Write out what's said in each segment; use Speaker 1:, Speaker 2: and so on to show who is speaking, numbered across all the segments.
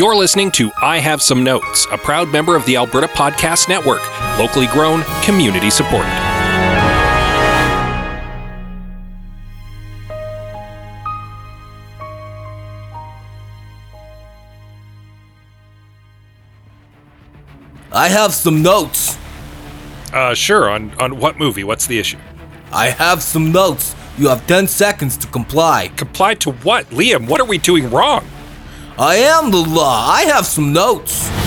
Speaker 1: You're listening to I Have Some Notes, a proud member of the Alberta Podcast Network, locally grown, community supported.
Speaker 2: I have some notes.
Speaker 1: Uh, sure. On on what movie? What's the issue?
Speaker 2: I have some notes. You have 10 seconds to comply.
Speaker 1: Comply to what, Liam? What are we doing wrong?
Speaker 2: I am the law. I have some notes.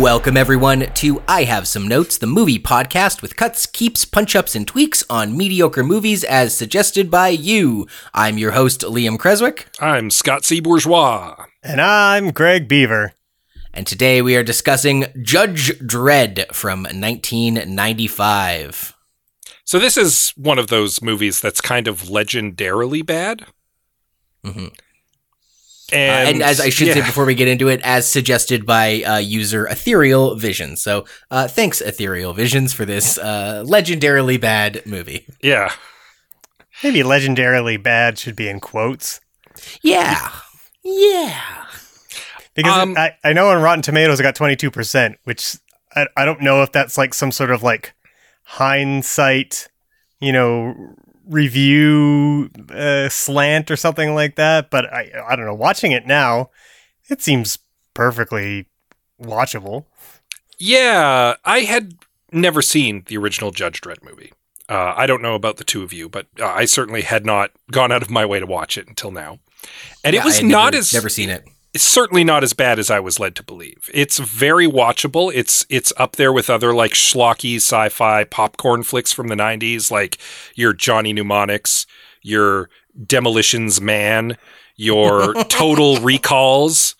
Speaker 2: Welcome, everyone, to I Have Some Notes, the movie podcast with cuts, keeps, punch ups, and tweaks on mediocre movies as suggested by you. I'm your host, Liam Creswick.
Speaker 1: I'm Scott C. Bourgeois.
Speaker 3: And I'm Greg Beaver.
Speaker 2: And today we are discussing Judge Dredd from 1995.
Speaker 1: So, this is one of those movies that's kind of legendarily bad.
Speaker 2: Mm-hmm.
Speaker 1: And,
Speaker 2: uh, and, as I should
Speaker 1: yeah.
Speaker 2: say before we get into it, as suggested by uh, user Ethereal Vision. So uh, thanks, Ethereal Visions, for this uh, legendarily bad movie.
Speaker 1: Yeah.
Speaker 3: Maybe legendarily bad should be in quotes.
Speaker 2: Yeah. Yeah.
Speaker 3: Because
Speaker 1: Um,
Speaker 3: I, I know on Rotten Tomatoes it got 22%, which I, I don't know if that's like some sort of like hindsight, you know, review uh, slant or something like that. But I, I don't know. Watching it now, it seems perfectly watchable.
Speaker 1: Yeah, I had never seen the original Judge Dredd movie. Uh, I don't know about the two of you, but uh, I certainly had not gone out of my way to watch it until now. And
Speaker 2: Yeah,
Speaker 1: it was
Speaker 2: I had
Speaker 1: not
Speaker 2: never,
Speaker 1: as
Speaker 2: never seen it.
Speaker 1: It's certainly not as bad as I was led to believe. It's very watchable. It's it's up there with other like schlocky sci-fi popcorn flicks from the '90s, like your Johnny Mnemonics, your Demolitions Man, your Total Recalls.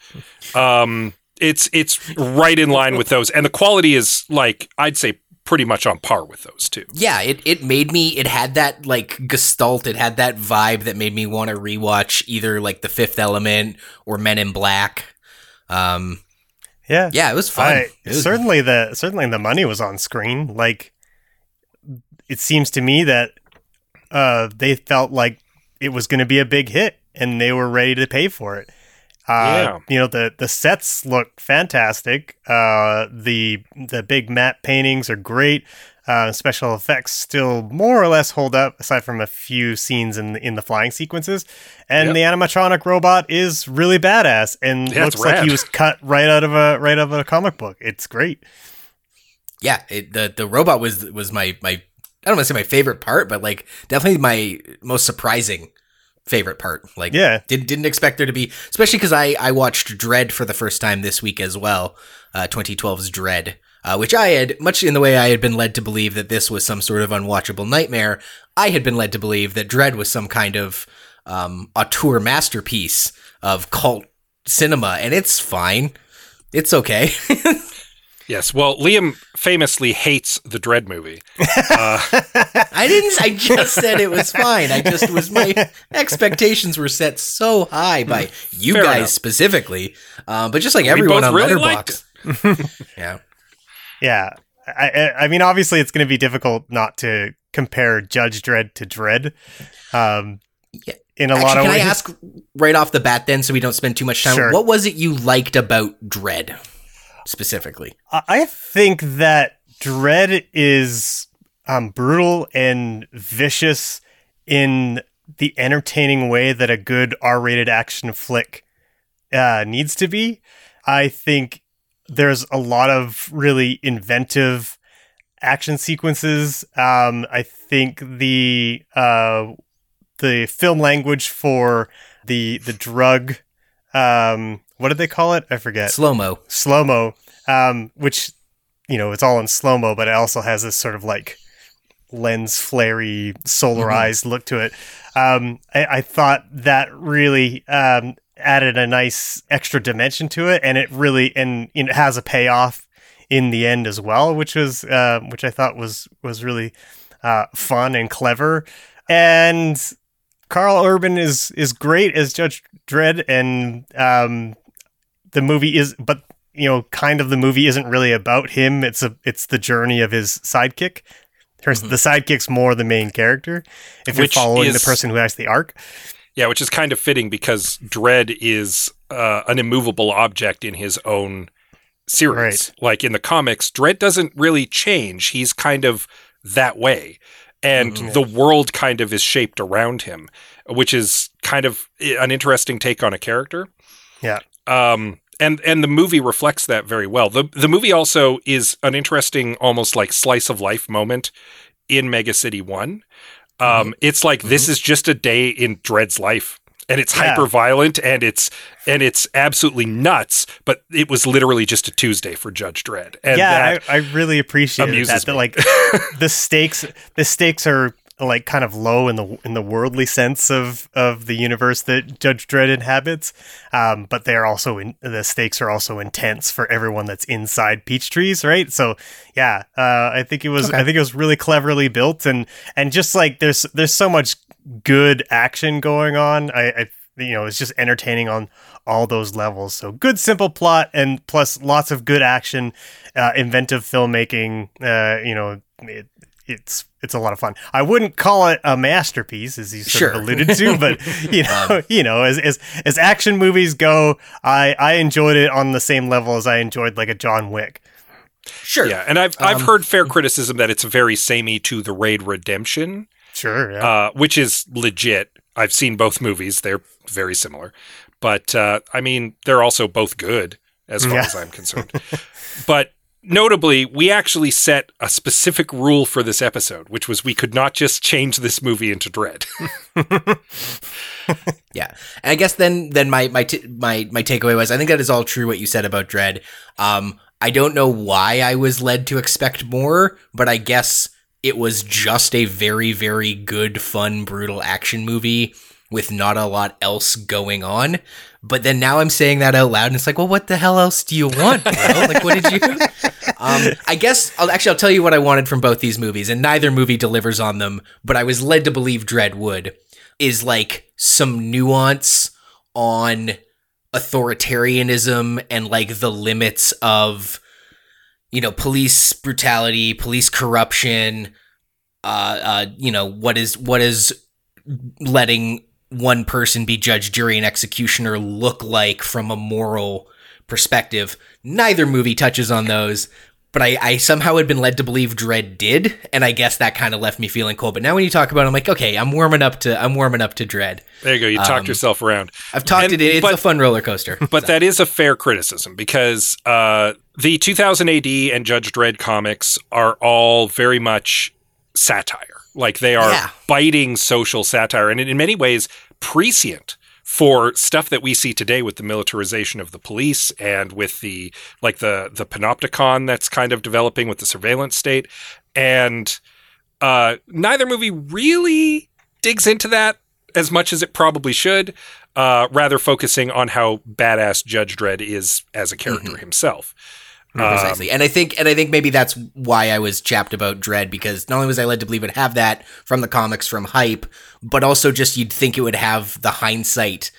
Speaker 1: Um, it's it's right in line with those, and the quality is like I'd say pretty much on par with those two.
Speaker 2: Yeah, it, it made me, it had that like gestalt, it had that vibe that made me want to rewatch either like The Fifth Element or Men in Black. Um,
Speaker 3: Yeah.
Speaker 2: yeah, it was fun.
Speaker 3: I,
Speaker 2: It was-
Speaker 3: certainly the certainly the money was on screen. Like it seems to me that uh, they felt like it was going to be a big hit, and they were ready to pay for it. Uh, You know the the sets look fantastic. Uh, the the big matte paintings are great. Uh, special effects still more or less hold up, aside from a few scenes in the, in the flying sequences. And
Speaker 1: Yep.
Speaker 3: the animatronic robot is really badass and
Speaker 1: Yeah,
Speaker 3: looks like he was cut right out of a right out of a comic book. It's great.
Speaker 2: yeah, it, the the robot was was my my I don't want to say my favorite part, but like definitely my most surprising favorite part. Like,
Speaker 3: Yeah.
Speaker 2: did, didn't expect there to be, especially because I I watched Dredd for the first time this week as well. Uh, 2012's Dredd, uh, which I had much in the way I had been led to believe that this was some sort of unwatchable nightmare. I had been led to believe that Dredd was some kind of um, auteur masterpiece of cult cinema, and it's fine. It's okay.
Speaker 1: Yes. Well, Liam famously hates the Dredd movie.
Speaker 2: I didn't. I just said it was fine. I just was my expectations were set so high by you
Speaker 1: Fair
Speaker 2: guys
Speaker 1: enough.
Speaker 2: specifically, uh, but just like everyone
Speaker 1: both
Speaker 2: on
Speaker 1: really liked
Speaker 2: Letterboxd. yeah,
Speaker 3: Yeah, I, I, I mean, obviously, it's going to be difficult not to compare Judge Dredd to Dredd. Um,
Speaker 2: Yeah.
Speaker 3: in a
Speaker 2: Actually,
Speaker 3: lot of
Speaker 2: can
Speaker 3: ways.
Speaker 2: I ask right off the bat then, so we don't spend too much time?
Speaker 3: Sure.
Speaker 2: What was it you liked about Dredd specifically?
Speaker 3: I- think that Dredd is um, brutal and vicious in the entertaining way that a good R-rated action flick uh, needs to be. I think there's a lot of really inventive action sequences. Um, I think the uh, the film language for the the drug, um, what did they call it? I forget
Speaker 2: Slow mo.
Speaker 3: slow mo, um, which you know it's all in slow mo, but it also has this sort of like lens flary, solarized look to it. Um, I, I thought that really um, added a nice extra dimension to it, and it really and it has a payoff in the end as well, which was uh, which I thought was was really uh, fun and clever. And Karl Urban is is great as Judge Dredd, and um, the movie is, but you know, kind of the movie isn't really about him. It's a it's the journey of his sidekick. Her,
Speaker 1: Mm-hmm.
Speaker 3: The sidekick's more the main character. If
Speaker 1: Which
Speaker 3: you're following
Speaker 1: is-
Speaker 3: the person who has the arc,
Speaker 1: Yeah, which is kind of fitting because Dredd is uh, an immovable object in his own series.
Speaker 3: Right.
Speaker 1: Like in the comics, Dredd doesn't really change. He's kind of that way. And
Speaker 3: Mhm.
Speaker 1: the world kind of is shaped around him, which is kind of an interesting take on a character.
Speaker 3: Yeah.
Speaker 1: Um, and and the movie reflects that very well. The the movie also is an interesting, almost like slice of life moment in Mega City One. Um, It's like this is just a day in Dredd's life, and it's
Speaker 3: Yeah.
Speaker 1: hyper violent and it's and it's absolutely nuts. But it was literally just a Tuesday for Judge Dredd. And
Speaker 3: yeah, I, I really appreciate that. That like the stakes, the stakes are like kind of low in the in the worldly sense of of the universe that Judge Dredd inhabits, um, but they are also in the stakes are also intense for everyone that's inside Peach Trees, right? So yeah, uh, I think it was I think it was really cleverly built and and just like there's there's so much good action going on. I, I you know it's just entertaining on all those levels. So good, simple plot, and plus lots of good action, uh, inventive filmmaking. Uh, you know, it, it's it's a lot of fun. I wouldn't call it a masterpiece, as you sort
Speaker 2: Sure.
Speaker 3: of alluded to, but you know, you know, as, as as action movies go, I I enjoyed it on the same level as I enjoyed like a John Wick.
Speaker 2: Sure.
Speaker 1: yeah, and I've I've
Speaker 2: Um,
Speaker 1: heard fair criticism that it's very samey to the Raid Redemption.
Speaker 3: Sure, yeah.
Speaker 1: uh, which is legit. I've seen both movies; they're very similar, but uh, I mean, they're also both good as far
Speaker 3: Yeah.
Speaker 1: as I'm concerned. but notably, we actually set a specific rule for this episode, which was we could not just change this movie into Dredd.
Speaker 2: Yeah, and I guess then then my my t- my my takeaway was I think that is all true what you said about Dredd. Um, I don't know why I was led to expect more, but I guess it was just a very very good, fun, brutal action movie with not a lot else going on. But then now I'm saying that out loud, and it's like, well, what the hell else do you want, bro? like, what did you? Um, I guess I'll actually I'll tell you what I wanted from both these movies, and neither movie delivers on them. But I was led to believe Dredd would is like some nuance on authoritarianism and like the limits of you know police brutality police corruption uh uh you know what is what is letting one person be judge jury and executioner look like from a moral perspective neither movie touches on those but I, I somehow had been led to believe Dredd did, and I guess that kind of left me feeling cold. But now when you talk about it, I'm like, okay, I'm warming up to I'm warming up to Dredd.
Speaker 1: There you go. You talked yourself around.
Speaker 2: I've talked
Speaker 1: And-
Speaker 2: it. It's
Speaker 1: but-
Speaker 2: a fun roller coaster.
Speaker 1: But that is a fair criticism because uh, the 2000 AD and Judge Dredd comics are all very much satire. Like they are
Speaker 2: Yeah.
Speaker 1: biting social satire and in many ways prescient for stuff that we see today with the militarization of the police and with the like the the panopticon that's kind of developing with the surveillance state and uh, neither movie really digs into that as much as it probably should, uh, rather focusing on how badass Judge Dredd is as a character himself. Um,
Speaker 2: Precisely. and I think and I think maybe that's why I was chapped about Dredd because not only was I led to believe it would have that from the comics from hype, but also just you'd think it would have the hindsight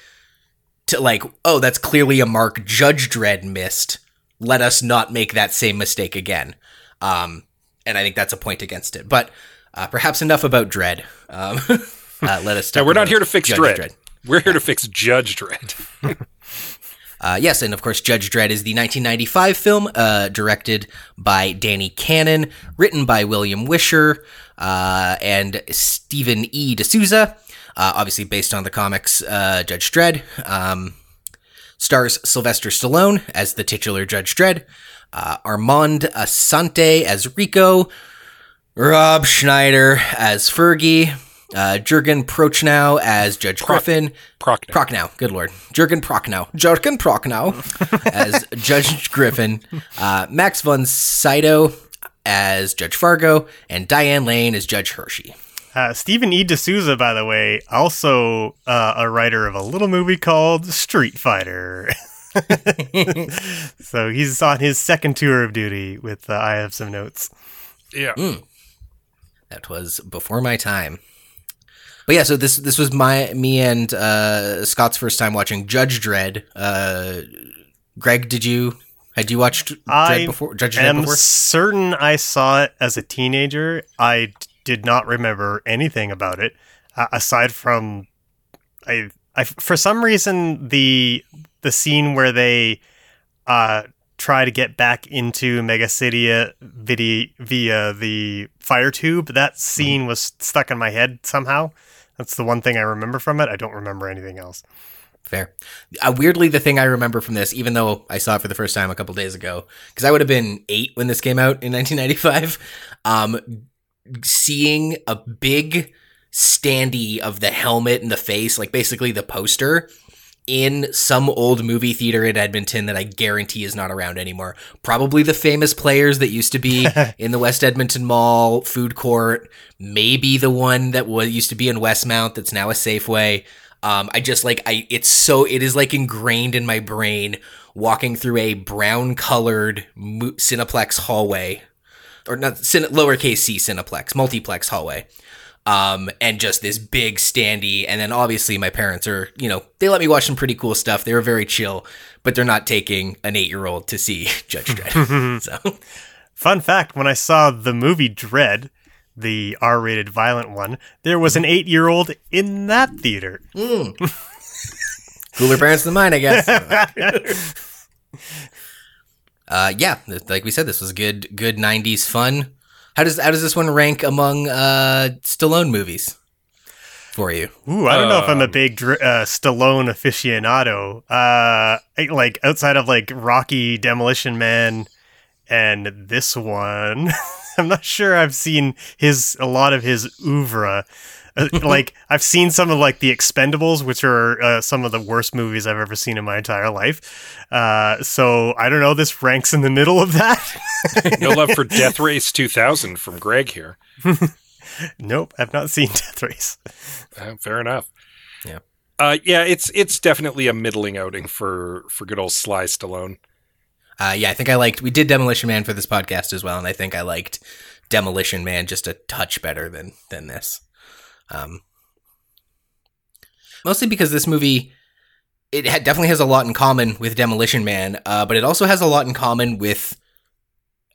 Speaker 2: to like, oh, that's clearly a mark Judge Dredd missed. Let us not make that same mistake again. Um, and I think that's a point against it. But uh, perhaps enough about Dredd. Um, uh, let us.
Speaker 1: Now we're not here to fix
Speaker 2: Judge
Speaker 1: Dredd. We're here to fix Judge Dredd.
Speaker 2: Uh, yes, and of course, Judge Dredd is the 1995 film, uh, directed by Danny Cannon, written by William Wisher uh, and Stephen E. D'Souza. Uh, obviously, based on the comics uh, Judge Dredd. Um, stars Sylvester Stallone as the titular Judge Dredd, uh, Armand Assante as Rico, Rob Schneider as Fergie, uh, Jurgen Prochnow as Judge Griffin.
Speaker 1: Prochnow.
Speaker 2: Prochnow, good lord. Jurgen Prochnow. Jurgen Prochnow as Judge Griffin. Uh, Max von Sydow as Judge Fargo. And Diane Lane as Judge Hershey.
Speaker 3: Uh, Stephen E. D'Souza, by the way, also uh, a writer of a little movie called Street Fighter. so he's on his second tour of duty with uh, I have some notes.
Speaker 1: Yeah.
Speaker 2: That was before my time. But yeah, so this this was my me and uh, Scott's first time watching Judge Dredd. Uh, Greg, did you had you watched Dredd
Speaker 3: I
Speaker 2: before? Judge Dredd
Speaker 3: am
Speaker 2: before?
Speaker 3: certain I saw it as a teenager. I d- did not remember anything about it uh, aside from I, I for some reason the the scene where they uh try to get back into Mega City via, via the fire tube. That scene was stuck in my head somehow. That's the one thing I remember from it. I don't remember anything else.
Speaker 2: Fair. Uh, weirdly, the thing I remember from this, even though I saw it for the first time a couple days ago, because I would have been eight when this came out in 1995, um, seeing a big standee of the helmet and the face, like basically the poster, in some old movie theater in Edmonton that I guarantee is not around anymore. Probably the famous players that used to be in the West Edmonton Mall food court. Maybe the one that was used to be in Westmount that's now a Safeway. Um, I just like I. It's so it is like ingrained in my brain. Walking through a brown colored Cineplex hallway, or not cin- lowercase c Cineplex multiplex hallway um, and just this big standee. And then obviously my parents are, you know, they let me watch some pretty cool stuff. They were very chill, but they're not taking an eight year old to see Judge Dredd. so
Speaker 3: Fun fact when I saw the movie Dredd, the R rated violent one, there was an eight year old in that theater.
Speaker 2: cooler parents than mine, I guess. uh, yeah, like we said, this was good, good '90s fun. How does how does this one rank among uh, Stallone movies for you?
Speaker 3: Ooh, I don't know if I'm a big uh, Stallone aficionado. Uh, I- like outside of like Rocky, Demolition Man, and this one, I'm not sure I've seen his a lot of his oeuvre. Uh, like I've seen some of like the Expendables, which are uh, some of the worst movies I've ever seen in my entire life. Uh, so I don't know. This ranks in the middle of that.
Speaker 1: No love for Death Race 2000 from Greg here.
Speaker 3: nope, I've not seen Death Race.
Speaker 1: Uh, fair enough.
Speaker 2: Yeah.
Speaker 1: Uh, yeah, it's it's definitely a middling outing for for good old Sly Stallone.
Speaker 2: Uh, yeah, I think I liked. We did Demolition Man for this podcast as well, and I think I liked Demolition Man just a touch better than than this. Um, mostly because this movie it definitely has a lot in common with Demolition Man, uh, but it also has a lot in common with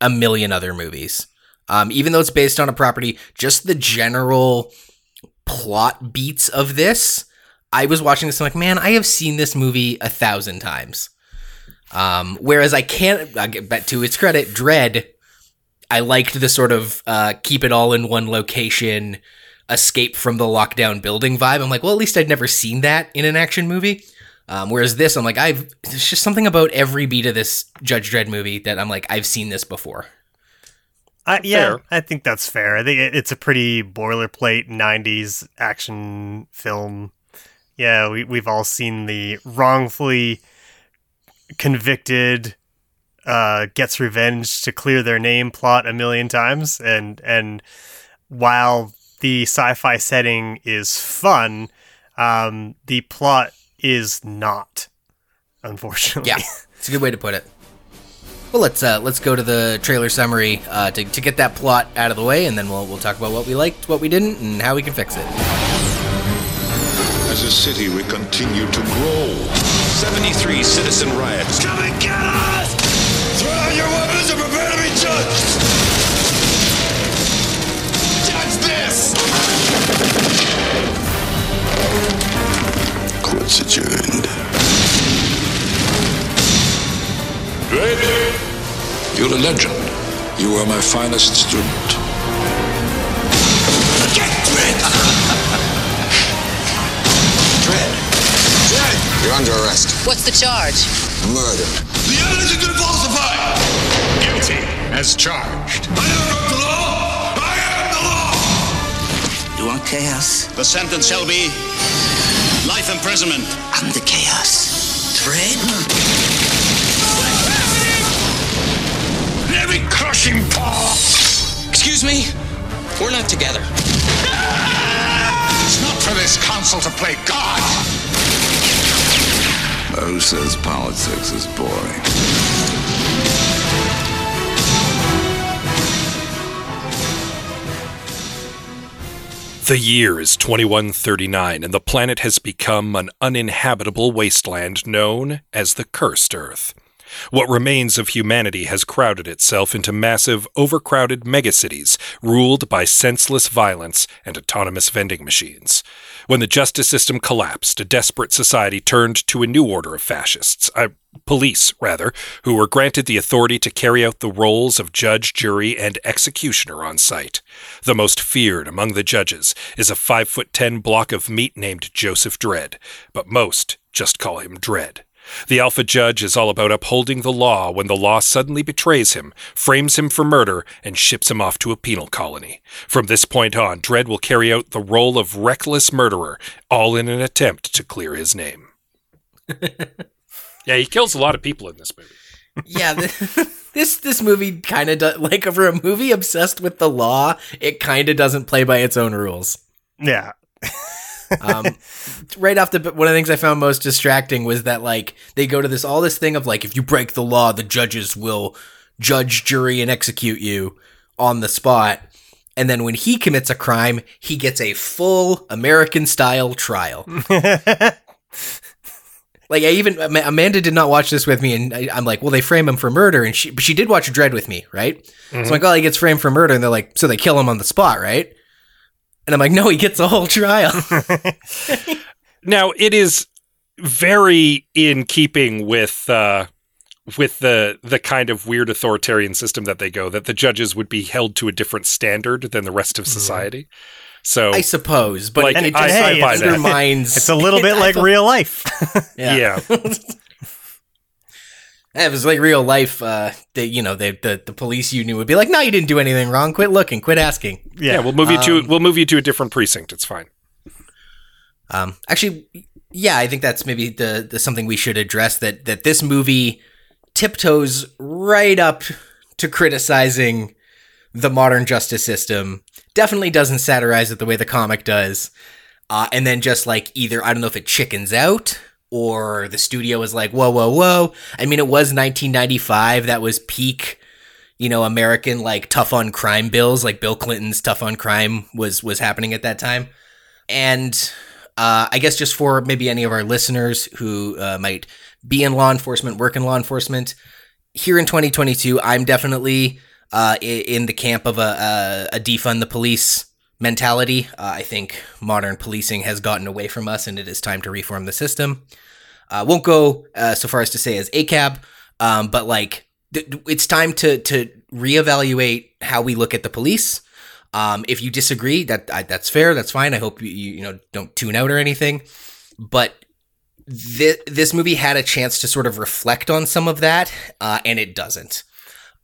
Speaker 2: a million other movies. Um, even though it's based on a property, just the general plot beats of this. I was watching this, I'm like, man, I have seen this movie a thousand times. Um, whereas I can't, I back to its credit, Dredd, I liked the sort of uh, keep it all in one location, escape from the lockdown building vibe. I'm like, well, at least I'd never seen that in an action movie. Um, whereas this, I'm like, I've there's just something about every beat of this Judge Dredd movie that I'm like, I've seen this before.
Speaker 3: I, yeah,
Speaker 1: Fair.
Speaker 3: I think that's fair. I think it's a pretty boilerplate '90s action film. Yeah, we we've all seen the wrongfully convicted uh, gets revenge to clear their name plot a million times, and and while the sci-fi setting is fun, um, the plot is not. Unfortunately,
Speaker 2: Yeah, it's a good way to put it. Well, let's uh, let's go to the trailer summary uh, to to get that plot out of the way, and then we'll we'll talk about what we liked, what we didn't, and how we can fix it.
Speaker 4: As a city, we continue to grow.
Speaker 5: 73 citizen riots.
Speaker 4: Come and get us! Throw down your weapons and prepare to be judged! Court's adjourned. Ready? You're a legend. You are my finest student. Get Dredd! Dredd! Dredd!
Speaker 6: You're under arrest.
Speaker 7: What's the charge?
Speaker 6: Murder.
Speaker 4: The evidence has been falsified!
Speaker 5: Guilty as charged.
Speaker 4: I never broke the law! I am the law!
Speaker 6: You want chaos?
Speaker 5: The sentence shall be life imprisonment.
Speaker 6: I'm the chaos. Dredd?
Speaker 5: Every crushing paw.
Speaker 6: Excuse me? We're not together.
Speaker 5: It's not for this council to play God.
Speaker 4: Who says politics is boring?
Speaker 1: The year is 2139, and the planet has become an uninhabitable wasteland known as the Cursed Earth. What remains of humanity has crowded itself into massive, overcrowded megacities ruled by senseless violence and autonomous vending machines. When the justice system collapsed, a desperate society turned to a new order of fascists, uh, police, rather, who were granted the authority to carry out the roles of judge, jury, and executioner on site. The most feared among the judges is a five foot ten block of meat named Joseph Dredd, but most just call him Dredd. The Alpha Judge is all about upholding the law when the law suddenly betrays him, frames him for murder, and ships him off to a penal colony. From this point on, Dredd will carry out the role of reckless murderer, all in an attempt to clear his name. yeah, he kills a lot of people in this movie.
Speaker 2: yeah, th- this this movie kind of do- like for a movie obsessed with the law, it kind of doesn't play by its own rules.
Speaker 3: Yeah.
Speaker 2: Um, right off the one of the things I found most distracting was that like they go to this all this thing of like if you break the law, the judges will judge, jury, and execute you on the spot. And then when he commits a crime, he gets a full American style trial. like I even Amanda did not watch this with me, and I, I'm like, well, they frame him for murder, and she but she did watch Dredd with me, right? So I'm like, oh, he gets framed for murder, and they're like, so they kill him on the spot, right? And I'm like, no, he gets a whole trial.
Speaker 1: Now, it is very in keeping with uh, with the the kind of weird authoritarian system that they go that the judges would be held to a different standard than the rest of society. So
Speaker 2: I suppose, but
Speaker 1: Like,
Speaker 2: it
Speaker 1: I-
Speaker 2: just
Speaker 1: I buy that.
Speaker 2: undermines.
Speaker 3: It's a little bit like real life.
Speaker 1: yeah.
Speaker 2: Yeah, if was like real life, uh, they, you know, they, the the police you knew would be like, "No, you didn't do anything wrong. Quit looking. Quit asking."
Speaker 1: yeah, we'll move you to
Speaker 2: Um,
Speaker 1: we'll move you to a different precinct. It's fine.
Speaker 2: Um, actually, yeah, I think that's maybe the, the something we should address that that this movie tiptoes right up to criticizing the modern justice system. Definitely doesn't satirize it the way the comic does, uh, and then just like either I don't know if it chickens out or the studio was like, "Whoa, whoa, whoa!" I mean, it was 1995. That was peak. You know, American like tough on crime bills, like Bill Clinton's tough on crime was was happening at that time. And uh, I guess just for maybe any of our listeners who uh, might be in law enforcement, work in law enforcement, here in 2022, I'm definitely uh, in the camp of a, a, a defund the police mentality. Uh, I think modern policing has gotten away from us, and it is time to reform the system. Uh, won't go uh, so far as to say as ACAB, um, but like th- it's time to to reevaluate how we look at the police. Um, if you disagree, that I, that's fair. That's fine. I hope you you know don't tune out or anything. But thi- this movie had a chance to sort of reflect on some of that, uh, and it doesn't.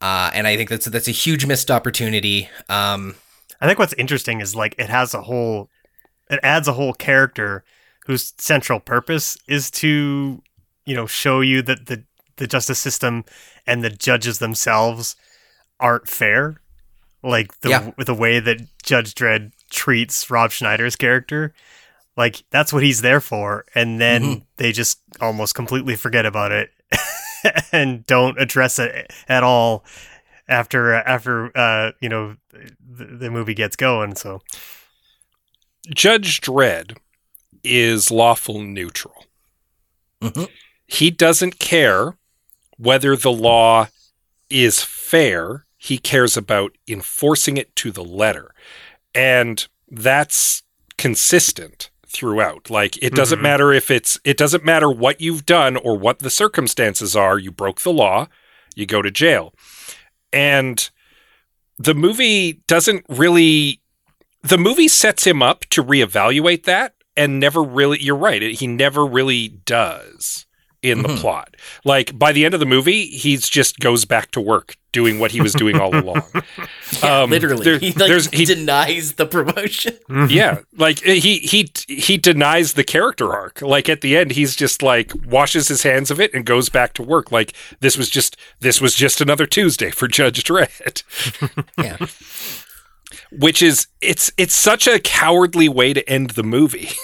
Speaker 2: Uh, and I think that's that's a huge missed opportunity. Um,
Speaker 3: I think what's interesting is like it has a whole, it adds a whole character whose central purpose is to, you know, show you that the the justice system and the judges themselves aren't fair. Like the
Speaker 2: Yeah.
Speaker 3: the way that Judge Dredd treats Rob Schneider's character, like that's what he's there for, and then
Speaker 2: Mhm.
Speaker 3: they just almost completely forget about it and don't address it at all after after uh you know the, the movie gets going so
Speaker 1: Judge Dredd is lawful neutral.
Speaker 2: Mhm.
Speaker 1: He doesn't care whether the law is fair. He cares about enforcing it to the letter. And that's consistent throughout. Like it doesn't
Speaker 3: Mhm.
Speaker 1: matter if it's it doesn't matter what you've done or what the circumstances are. You broke the law, you go to jail. And the movie doesn't really the movie sets him up to reevaluate that and never really you're right he never really does in the
Speaker 2: Mhm.
Speaker 1: plot. Like by the end of the movie he's just goes back to work doing what he was doing all along.
Speaker 2: Yeah,
Speaker 1: Um,
Speaker 2: literally,
Speaker 1: there-
Speaker 2: he, like,
Speaker 1: there's he
Speaker 2: denies the promotion.
Speaker 1: yeah like he he he denies the character arc. Like at the end he's just like washes his hands of it and goes back to work. Like this was just this was just another tuesday for judge dredd.
Speaker 2: Yeah,
Speaker 1: which is it's it's such a cowardly way to end the movie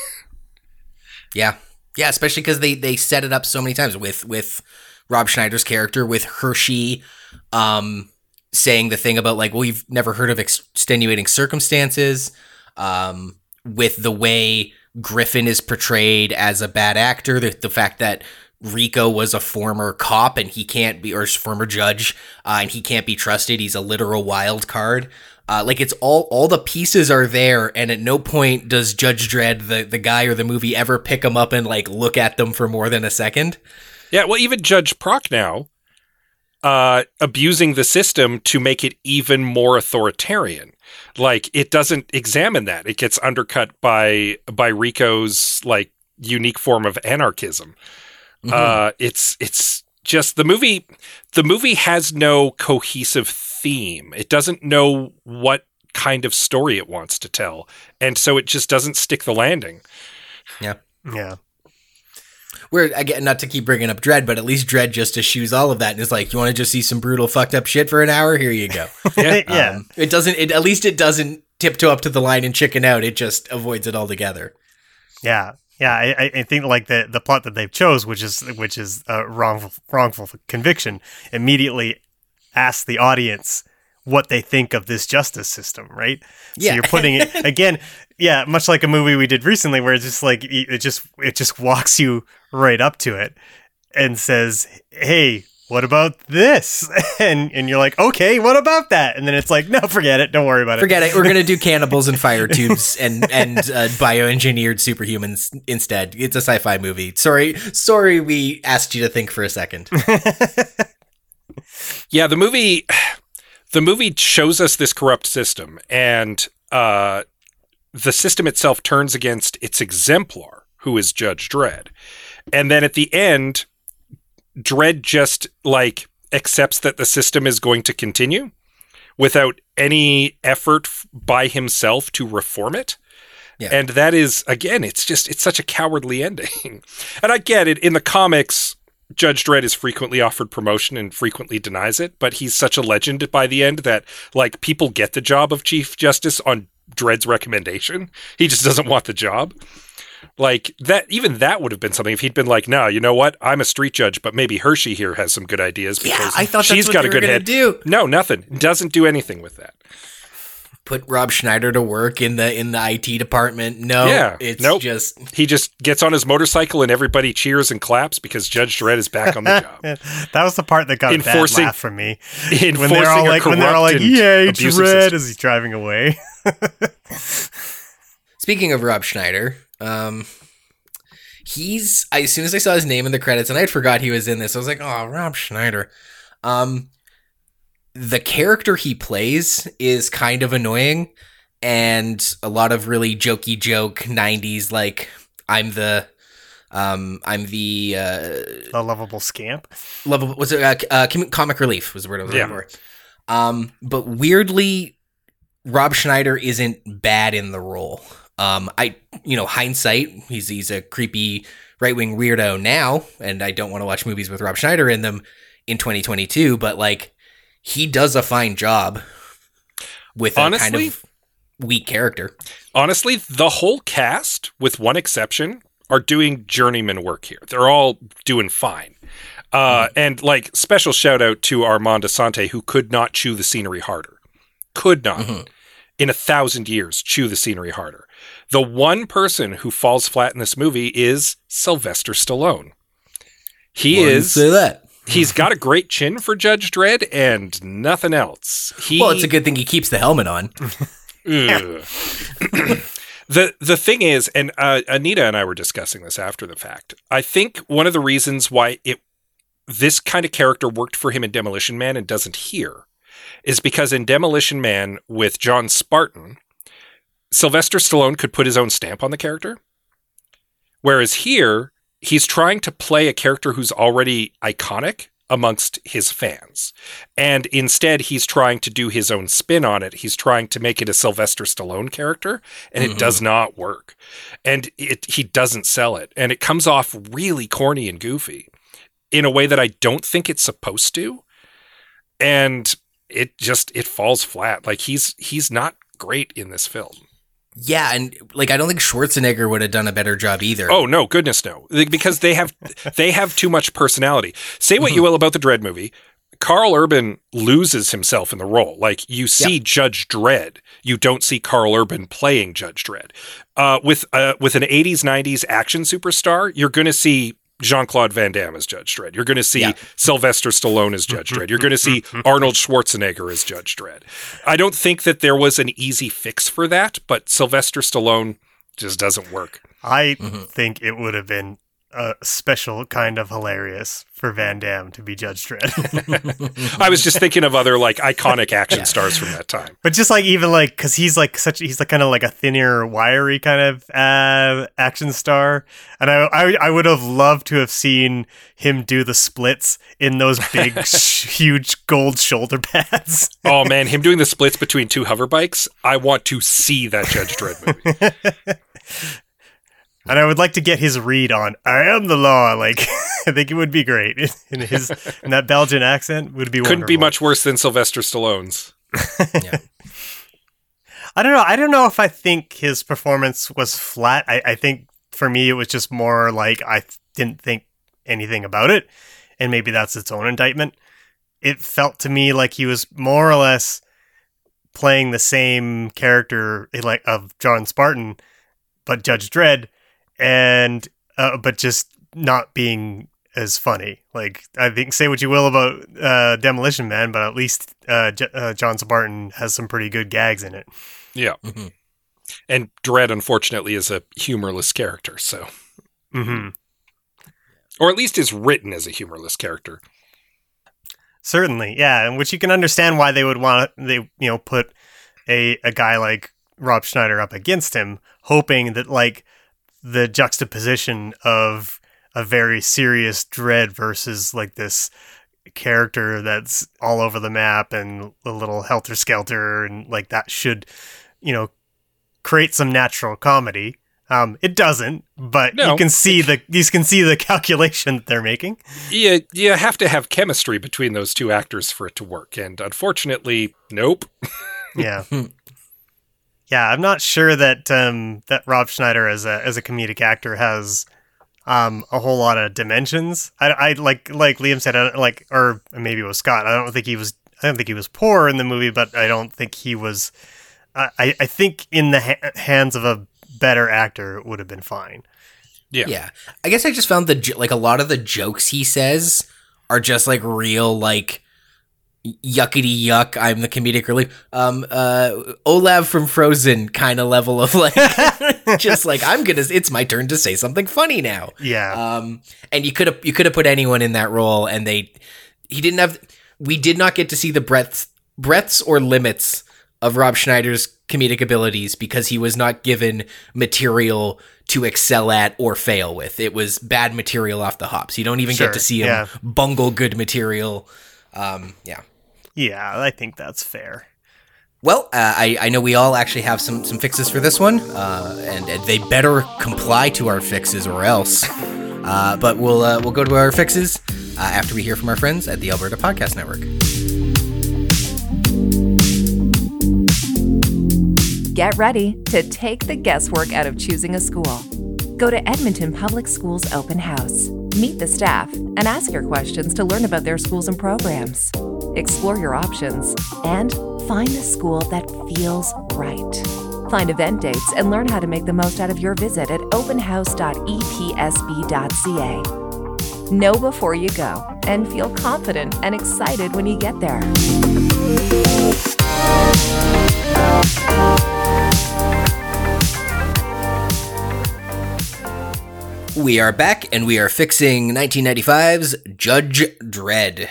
Speaker 2: yeah. Yeah, especially because they they set it up so many times with with Rob Schneider's character, with Hershey, um, saying the thing about like, well, you've never heard of extenuating circumstances, um, with the way Griffin is portrayed as a bad actor, the, the fact that Rico was a former cop and he can't be, or former judge, uh, and he can't be trusted. He's a literal wild card. Uh, like it's all all the pieces are there, and at no point does Judge Dredd, the the guy or the movie, ever pick them up and like look at them for more than a second.
Speaker 1: Yeah, well, even Judge Prochnow uh, abusing the system to make it even more authoritarian. Like it doesn't examine that; it gets undercut by by Rico's like unique form of anarchism. Uh, it's it's just the movie. The movie has no cohesive theme. It doesn't know what kind of story it wants to tell, and so it just doesn't stick the landing.
Speaker 2: Yeah.
Speaker 3: Yeah.
Speaker 2: Where again, not to keep bringing up Dredd, but at least Dredd just eschews all of that and is like, "You want to just see some brutal, fucked up shit for an hour? Here you go."
Speaker 1: Yeah.
Speaker 3: yeah.
Speaker 2: Um, it doesn't. It at least it doesn't tiptoe up to the line and chicken out. It just avoids it altogether.
Speaker 3: Yeah, yeah. I, I- I think like the the plot that they've chose, which is which is uh, wrongful wrongful conviction, immediately asks the audience what they think of this justice system, right?
Speaker 2: Yeah.
Speaker 3: So you're putting it again, yeah, much like a movie we did recently, where it's just like it just it just walks you right up to it and says, "Hey." What about this? And and you're like, okay, what about that? And then it's like, no, forget it. Don't worry about it.
Speaker 2: Forget it. We're gonna do cannibals and fire tubes and and uh, bioengineered superhumans instead. It's a sci-fi movie. Sorry, sorry, we asked you to think for a second.
Speaker 1: Yeah, the movie the movie shows us this corrupt system and uh the system itself turns against its exemplar, who is Judge Dredd. And then at the end, Dredd just like accepts that the system is going to continue without any effort by himself to reform it.
Speaker 2: Yeah.
Speaker 1: And that is again, it's just it's such a cowardly ending. and I get it in the comics Judge Dredd is frequently offered promotion and frequently denies it, but he's such a legend by the end that like people get the job of Chief Justice on Dredd's recommendation. He just doesn't want the job. Like that even that would have been something if he'd been like, no, you know what? I'm a street judge, but maybe Hershey here has some good ideas
Speaker 2: Yeah,
Speaker 1: because
Speaker 2: I thought
Speaker 1: she's got a good head.
Speaker 2: do.
Speaker 1: No, nothing. Doesn't do anything with that.
Speaker 2: Put Rob Schneider to work in the in the IT department. No,
Speaker 1: Yeah,
Speaker 2: it's
Speaker 1: nope.
Speaker 2: just
Speaker 1: He just gets on his motorcycle and everybody cheers and claps because Judge Dredd is back on the job.
Speaker 3: That was the part that got a bad
Speaker 1: Enforcing-
Speaker 3: laugh from me.
Speaker 1: Enforcing
Speaker 3: when they're all like, when they're all like, "Yay,
Speaker 1: abusive
Speaker 3: Dredd!"
Speaker 1: system.
Speaker 3: as he's driving away.
Speaker 2: Speaking of Rob Schneider, um, he's I, as soon as I saw his name in the credits, and I had forgot he was in this, I was like, "Oh, Rob Schneider." Um, the character he plays is kind of annoying, and a lot of really jokey joke '90s like I'm the, um, I'm the uh,
Speaker 3: the lovable scamp.
Speaker 2: lovable was it uh, uh, comic relief was the word I was looking for. Um, but weirdly, Rob Schneider isn't bad in the role. Um, I you know hindsight, he's he's a creepy right wing weirdo now, and I don't want to watch movies with Rob Schneider in them in 2022. But like, he does a fine job with a kind of weak character.
Speaker 1: honestly, the whole cast, with one exception, are doing journeyman work here. They're all doing fine. Uh, And like special shout out to Armand Assante, who could not chew the scenery harder. Could not, in a thousand years, chew the scenery harder. The one person who falls flat in this movie is Sylvester Stallone. He
Speaker 2: you
Speaker 1: is.
Speaker 2: say that.
Speaker 1: He's got a great chin for Judge Dredd and nothing else. He,
Speaker 2: Well, it's a good thing he keeps the helmet on.
Speaker 1: The the thing is, and uh, Anita and I were discussing this after the fact. I think one of the reasons why it this kind of character worked for him in Demolition Man and doesn't here is because in Demolition Man with John Spartan, Sylvester Stallone could put his own stamp on the character, whereas here he's trying to play a character who's already iconic amongst his fans. And instead, he's trying to do his own spin on it. He's trying to make it a Sylvester Stallone character, and it does mm-hmm. not work. And it he doesn't sell it. And it comes off really corny and goofy in a way that I don't think it's supposed to. And it just it falls flat. Like he's he's not great in this film.
Speaker 2: Yeah, and like I don't think Schwarzenegger would have done a better job either.
Speaker 1: Oh no, goodness no, because they have they have too much personality. Say what you will about the Dredd movie. Karl Urban loses himself in the role. Like you see Judge Dredd, you don't see Karl Urban playing Judge Dredd. Uh, with uh, with an '80s '90s action superstar, you're going to see Jean Claude Van Damme as Judge Dredd. You're going to see
Speaker 2: Yeah.
Speaker 1: Sylvester Stallone as Judge Dredd. You're going to see Arnold Schwarzenegger as Judge Dredd. I don't think that there was an easy fix for that, but Sylvester Stallone just doesn't work.
Speaker 3: I mm-hmm. think it would have been a special kind of hilarious for Van Damme to be Judge Dredd.
Speaker 1: I was just thinking of other like iconic action stars from that time.
Speaker 3: but just like even like because he's like such he's like kind of like a thinner, wiry kind of uh, action star, and I, I I would have loved to have seen him do the splits in those big, huge gold shoulder pads.
Speaker 1: Oh man, him doing the splits between two hover bikes. I want to see that Judge Dredd movie.
Speaker 3: And I would like to get his read on "I am the law." Like, I think it would be great in his in that Belgian accent. Would be
Speaker 1: Couldn't be much worse than Sylvester Stallone's.
Speaker 3: I don't know. I don't know if I think his performance was flat. I, I think for me it was just more like I th- didn't think anything about it, and maybe that's its own indictment. It felt to me like he was more or less playing the same character like of John Spartan, but Judge Dredd, and uh, but just not being as funny. Like I think, say what you will about uh, Demolition Man, but at least uh, J- uh, John Spartan has some pretty good gags in it.
Speaker 1: Yeah.
Speaker 2: Mhm.
Speaker 1: And Dredd, unfortunately, is a humorless character, so.
Speaker 3: hmm
Speaker 1: Or at least is written as a humorless character.
Speaker 3: Certainly, yeah, and which you can understand why they would want they you know put a a guy like Rob Schneider up against him, hoping that like the juxtaposition of a very serious Dredd versus like this character that's all over the map and a little helter skelter and like that should you know create some natural comedy. Um, it doesn't, but
Speaker 1: No.
Speaker 3: you can see the you can see the calculation that they're making.
Speaker 1: You, you have to have chemistry between those two actors for it to work. And unfortunately, nope.
Speaker 3: Yeah. Yeah, I'm not sure that um, that Rob Schneider as a as a comedic actor has um, a whole lot of dimensions. I, I like like Liam said, I don't, like or maybe it was Scott. I don't think he was. I don't think he was poor in the movie, but I don't think he was. I I I think in the ha- hands of a better actor, it would have been fine.
Speaker 1: Yeah.
Speaker 2: Yeah. I guess I just found the like a lot of the jokes he says are just like real like yuckety yuck. I'm the comedic relief. Um, uh, Olaf from Frozen kind of level of like, just like I'm gonna. It's my turn to say something funny now.
Speaker 3: Yeah,
Speaker 2: Um, and you could have you could have put anyone in that role, and they he didn't have. We did not get to see the breadth breadths or limits of Rob Schneider's comedic abilities because he was not given material to excel at or fail with. It was bad material off the hops. You don't even
Speaker 3: Sure,
Speaker 2: get to see him
Speaker 3: yeah.
Speaker 2: bungle good material. Um, yeah.
Speaker 3: Yeah, I think that's fair.
Speaker 2: Well, uh, I, I know we all actually have some, some fixes for this one, uh, and, and they better comply to our fixes or else. Uh, but we'll uh, we'll go to our fixes uh, after we hear from our friends at the Alberta Podcast Network.
Speaker 7: Get ready to take the guesswork out of choosing a school. Go to Edmonton Public Schools Open House. Meet the staff and ask your questions to learn about their schools and programs. Explore your options and find the school that feels right. Find event dates and learn how to make the most out of your visit at openhouse.epsb.ca. Know before you go and feel confident and excited when you get there.
Speaker 2: We are back, and we are fixing 1995's Judge Dredd.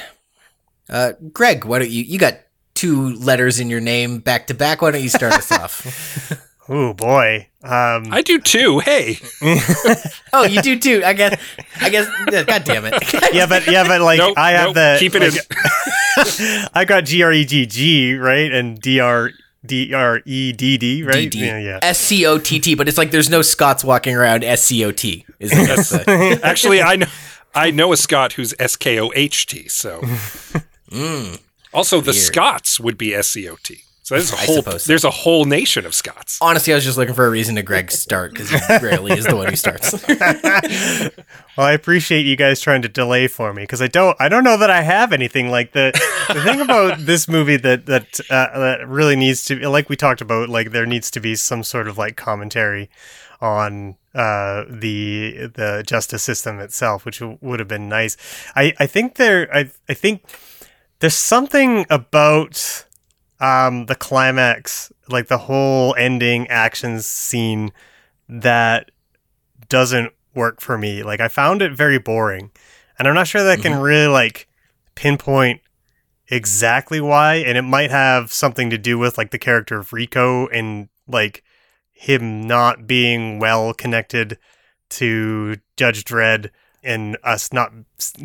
Speaker 2: Uh, Greg, why don't you? You got two letters in your name back to back. Why don't you start us off?
Speaker 3: Oh boy. Um,
Speaker 1: I do too. Hey.
Speaker 2: Oh, you do too. I guess. I guess. God damn it.
Speaker 3: yeah, but yeah, but like
Speaker 1: Nope,
Speaker 3: I have
Speaker 1: nope,
Speaker 3: the
Speaker 1: keep it
Speaker 3: like, I got G R E G G right and D R D R E D D right.
Speaker 2: DD.
Speaker 3: Yeah, yeah.
Speaker 2: S C O T T, but it's like there's no Scots walking around S C O T. Is it? That's the-
Speaker 1: in. Actually, I know I know a Scot who's S K O H T. So
Speaker 2: Mm.
Speaker 1: also the Scots would be S C O T. So there's a
Speaker 2: I
Speaker 1: whole
Speaker 2: so.
Speaker 1: there's a whole nation of Scots.
Speaker 2: Honestly, I was just looking for a reason to Greg start because he rarely is the one who starts.
Speaker 3: Well, I appreciate you guys trying to delay for me because I don't I don't know that I have anything like the the thing about this movie that that uh, that really needs to like we talked about like there needs to be some sort of like commentary on uh, the the justice system itself, which w- would have been nice. I I think there I I think there's something about um the climax like the whole ending action scene that doesn't work for me. Like I found it very boring. And I'm not sure that I can really like pinpoint exactly why and it might have something to do with like the character of Rico and like him not being well connected to Judge Dredd and us not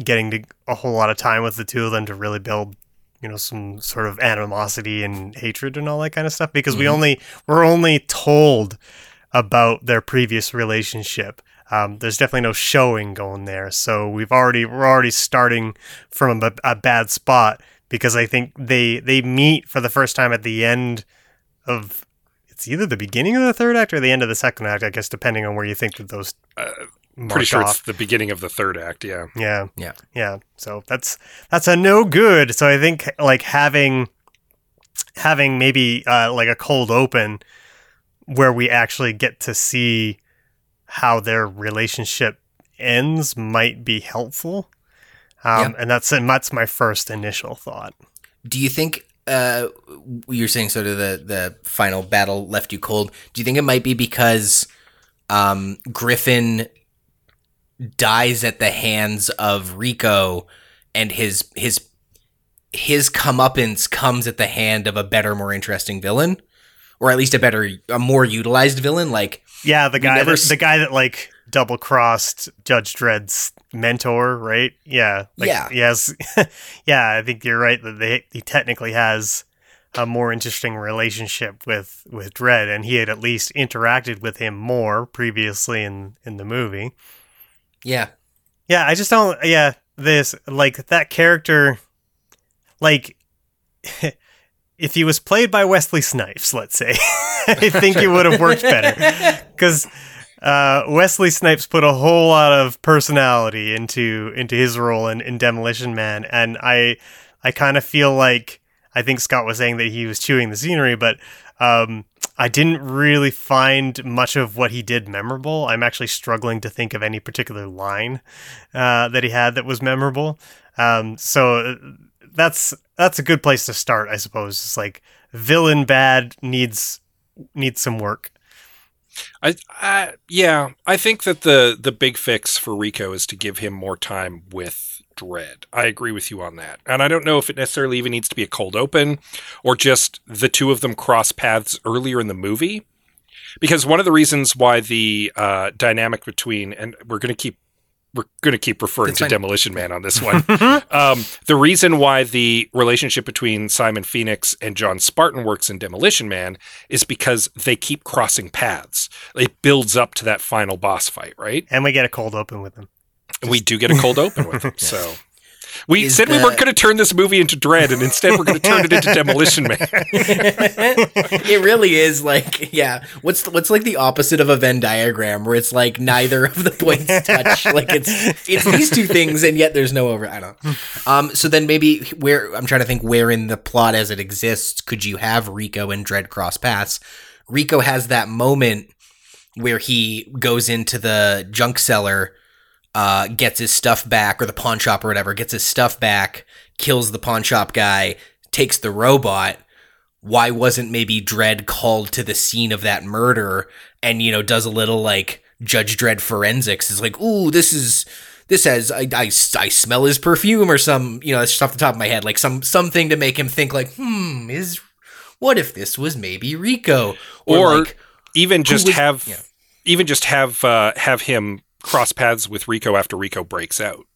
Speaker 3: getting to a whole lot of time with the two of them to really build you know some sort of animosity and hatred and all that kind of stuff because we only we're only told about their previous relationship. Um, there's definitely no showing going there, so we've already we're already starting from a, a bad spot because I think they they meet for the first time at the end of it's either the beginning of the third act or the end of the second act, I guess, depending on where you think that those
Speaker 1: Pretty sure
Speaker 3: off.
Speaker 1: it's the beginning of the third act. Yeah.
Speaker 3: Yeah.
Speaker 2: Yeah.
Speaker 3: Yeah. So that's that's a no good. So I think like having having maybe uh, like a cold open where we actually get to see how their relationship ends might be helpful. Um,
Speaker 2: Yeah.
Speaker 3: And that's and that's my first initial thought.
Speaker 2: Do you think uh, you're saying sort of the the final battle left you cold? Do you think it might be because um, Griffin dies at the hands of Rico, and his his his comeuppance comes at the hand of a better, more interesting villain, or at least a better, a more utilized villain? Like,
Speaker 3: Yeah, the guy that,
Speaker 2: s-
Speaker 3: the guy that like double crossed Judge Dredd's mentor, right? Yeah. Like,
Speaker 2: Yeah.
Speaker 3: Yes. yeah, I think you're right that they, he technically has a more interesting relationship with with Dredd, and he had at least interacted with him more previously in in the movie.
Speaker 2: Yeah,
Speaker 3: Yeah, I just don't. Yeah, this like that character, like if he was played by Wesley Snipes, let's say, I think it would have worked better because uh, Wesley Snipes put a whole lot of personality into into his role in, in Demolition Man, and I I kind of feel like I think Scott was saying that he was chewing the scenery, but um, I didn't really find much of what he did memorable. I'm actually struggling to think of any particular line uh, that he had that was memorable. Um, so uh, that's that's a good place to start, I suppose. It's like villain bad needs needs some work.
Speaker 1: I, I yeah, I think that the the big fix for Rico is to give him more time with Dredd. I agree with you on that. And I don't know if it necessarily even needs to be a cold open or just the two of them cross paths earlier in the movie. Because one of the reasons why the uh, dynamic between and we're going to keep we're going to keep referring
Speaker 2: That's
Speaker 1: to
Speaker 2: fine.
Speaker 1: Demolition Man on this one. um, the reason why the relationship between Simon Phoenix and John Spartan works in Demolition Man is because they keep crossing paths. It builds up to that final boss fight, right?
Speaker 3: And we get a cold open with him.
Speaker 1: And we do get a cold open with him. So we
Speaker 2: Is
Speaker 1: said we weren't going to turn this movie into Dredd, and instead we're going to turn it into Demolition Man.
Speaker 2: it really is like yeah. What's what's like the opposite of a Venn diagram where it's like neither of the points touch. Like it's it's these two things and yet there's no over. I don't. know. Um. So then maybe where I'm trying to think where in the plot as it exists could you have Rico and Dredd cross paths? Rico has that moment where he goes into the junk cellar uh, gets his stuff back, or the pawn shop or whatever, gets his stuff back, kills the pawn shop guy, takes the robot. Why wasn't maybe Dredd called to the scene of that murder and, you know, does a little like Judge Dredd forensics? Is like, ooh, this is. This has I, I, I smell his perfume or some you know that's just off the top of my head like some something to make him think like hmm is what if this was maybe Rico
Speaker 1: or
Speaker 2: like,
Speaker 1: even just
Speaker 2: was-
Speaker 1: have
Speaker 2: yeah.
Speaker 1: even just have uh, have him cross paths with Rico after Rico breaks out.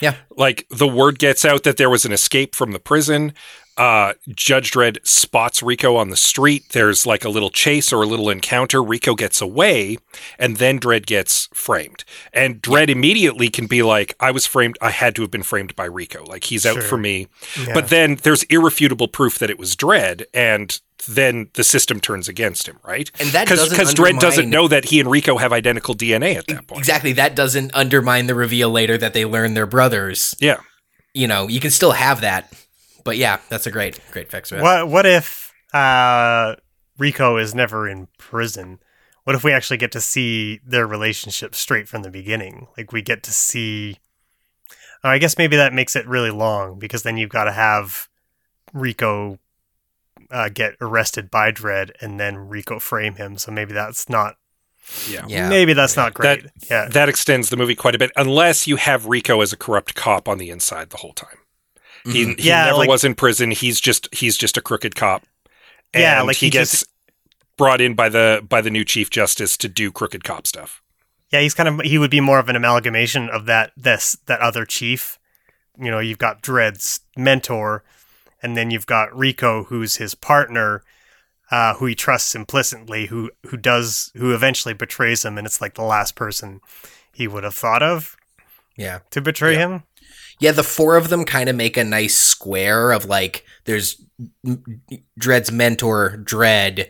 Speaker 2: Yeah.
Speaker 1: Like the word gets out that there was an escape from the prison. uh, Judge Dredd spots Rico on the street. There's like a little chase or a little encounter. Rico gets away, and then Dredd gets framed. And Dredd immediately can be like, I was framed. I had to have been framed by Rico. Like, he's out for me.
Speaker 3: Yeah.
Speaker 1: But then there's irrefutable proof that it was Dredd, and then the system turns against him, right?
Speaker 2: And that
Speaker 1: Because
Speaker 2: doesn't
Speaker 1: Dredd doesn't know that he and Rico have identical DNA at that point.
Speaker 2: Exactly. That doesn't undermine the reveal later that they learn they're brothers.
Speaker 1: Yeah.
Speaker 2: You know, you can still have that. But yeah, that's a great, great fix for.
Speaker 3: What what if uh, Rico is never in prison? What if we actually get to see their relationship straight from the beginning? Like we get to see. Oh, I guess maybe that makes it really long because then you've got to have Rico uh, get arrested by Dredd and then Rico frame him. So maybe that's not.
Speaker 1: Yeah.
Speaker 2: Yeah.
Speaker 3: Maybe that's not great.
Speaker 1: That-
Speaker 3: yeah.
Speaker 1: That extends the movie quite a bit, unless you have Rico as a corrupt cop on the inside the whole time. He, he
Speaker 3: Yeah,
Speaker 1: never
Speaker 3: like-
Speaker 1: was in prison. He's just he's just a crooked cop.
Speaker 3: Yeah, like
Speaker 1: he,
Speaker 3: he
Speaker 1: gets
Speaker 3: just-
Speaker 1: brought in by the by the new chief justice to do crooked cop stuff.
Speaker 3: Yeah, he's kind of he would be more of an amalgamation of that this that other chief. You know, you've got Dredd's mentor, and then you've got Rico, who's his partner, uh, who he trusts implicitly, who who does who eventually betrays him, and it's like the last person he would have thought of
Speaker 2: Yeah.
Speaker 3: to betray him.
Speaker 2: Yeah, the four of them kind of make a nice square of like there's Dredd's mentor, Dredd,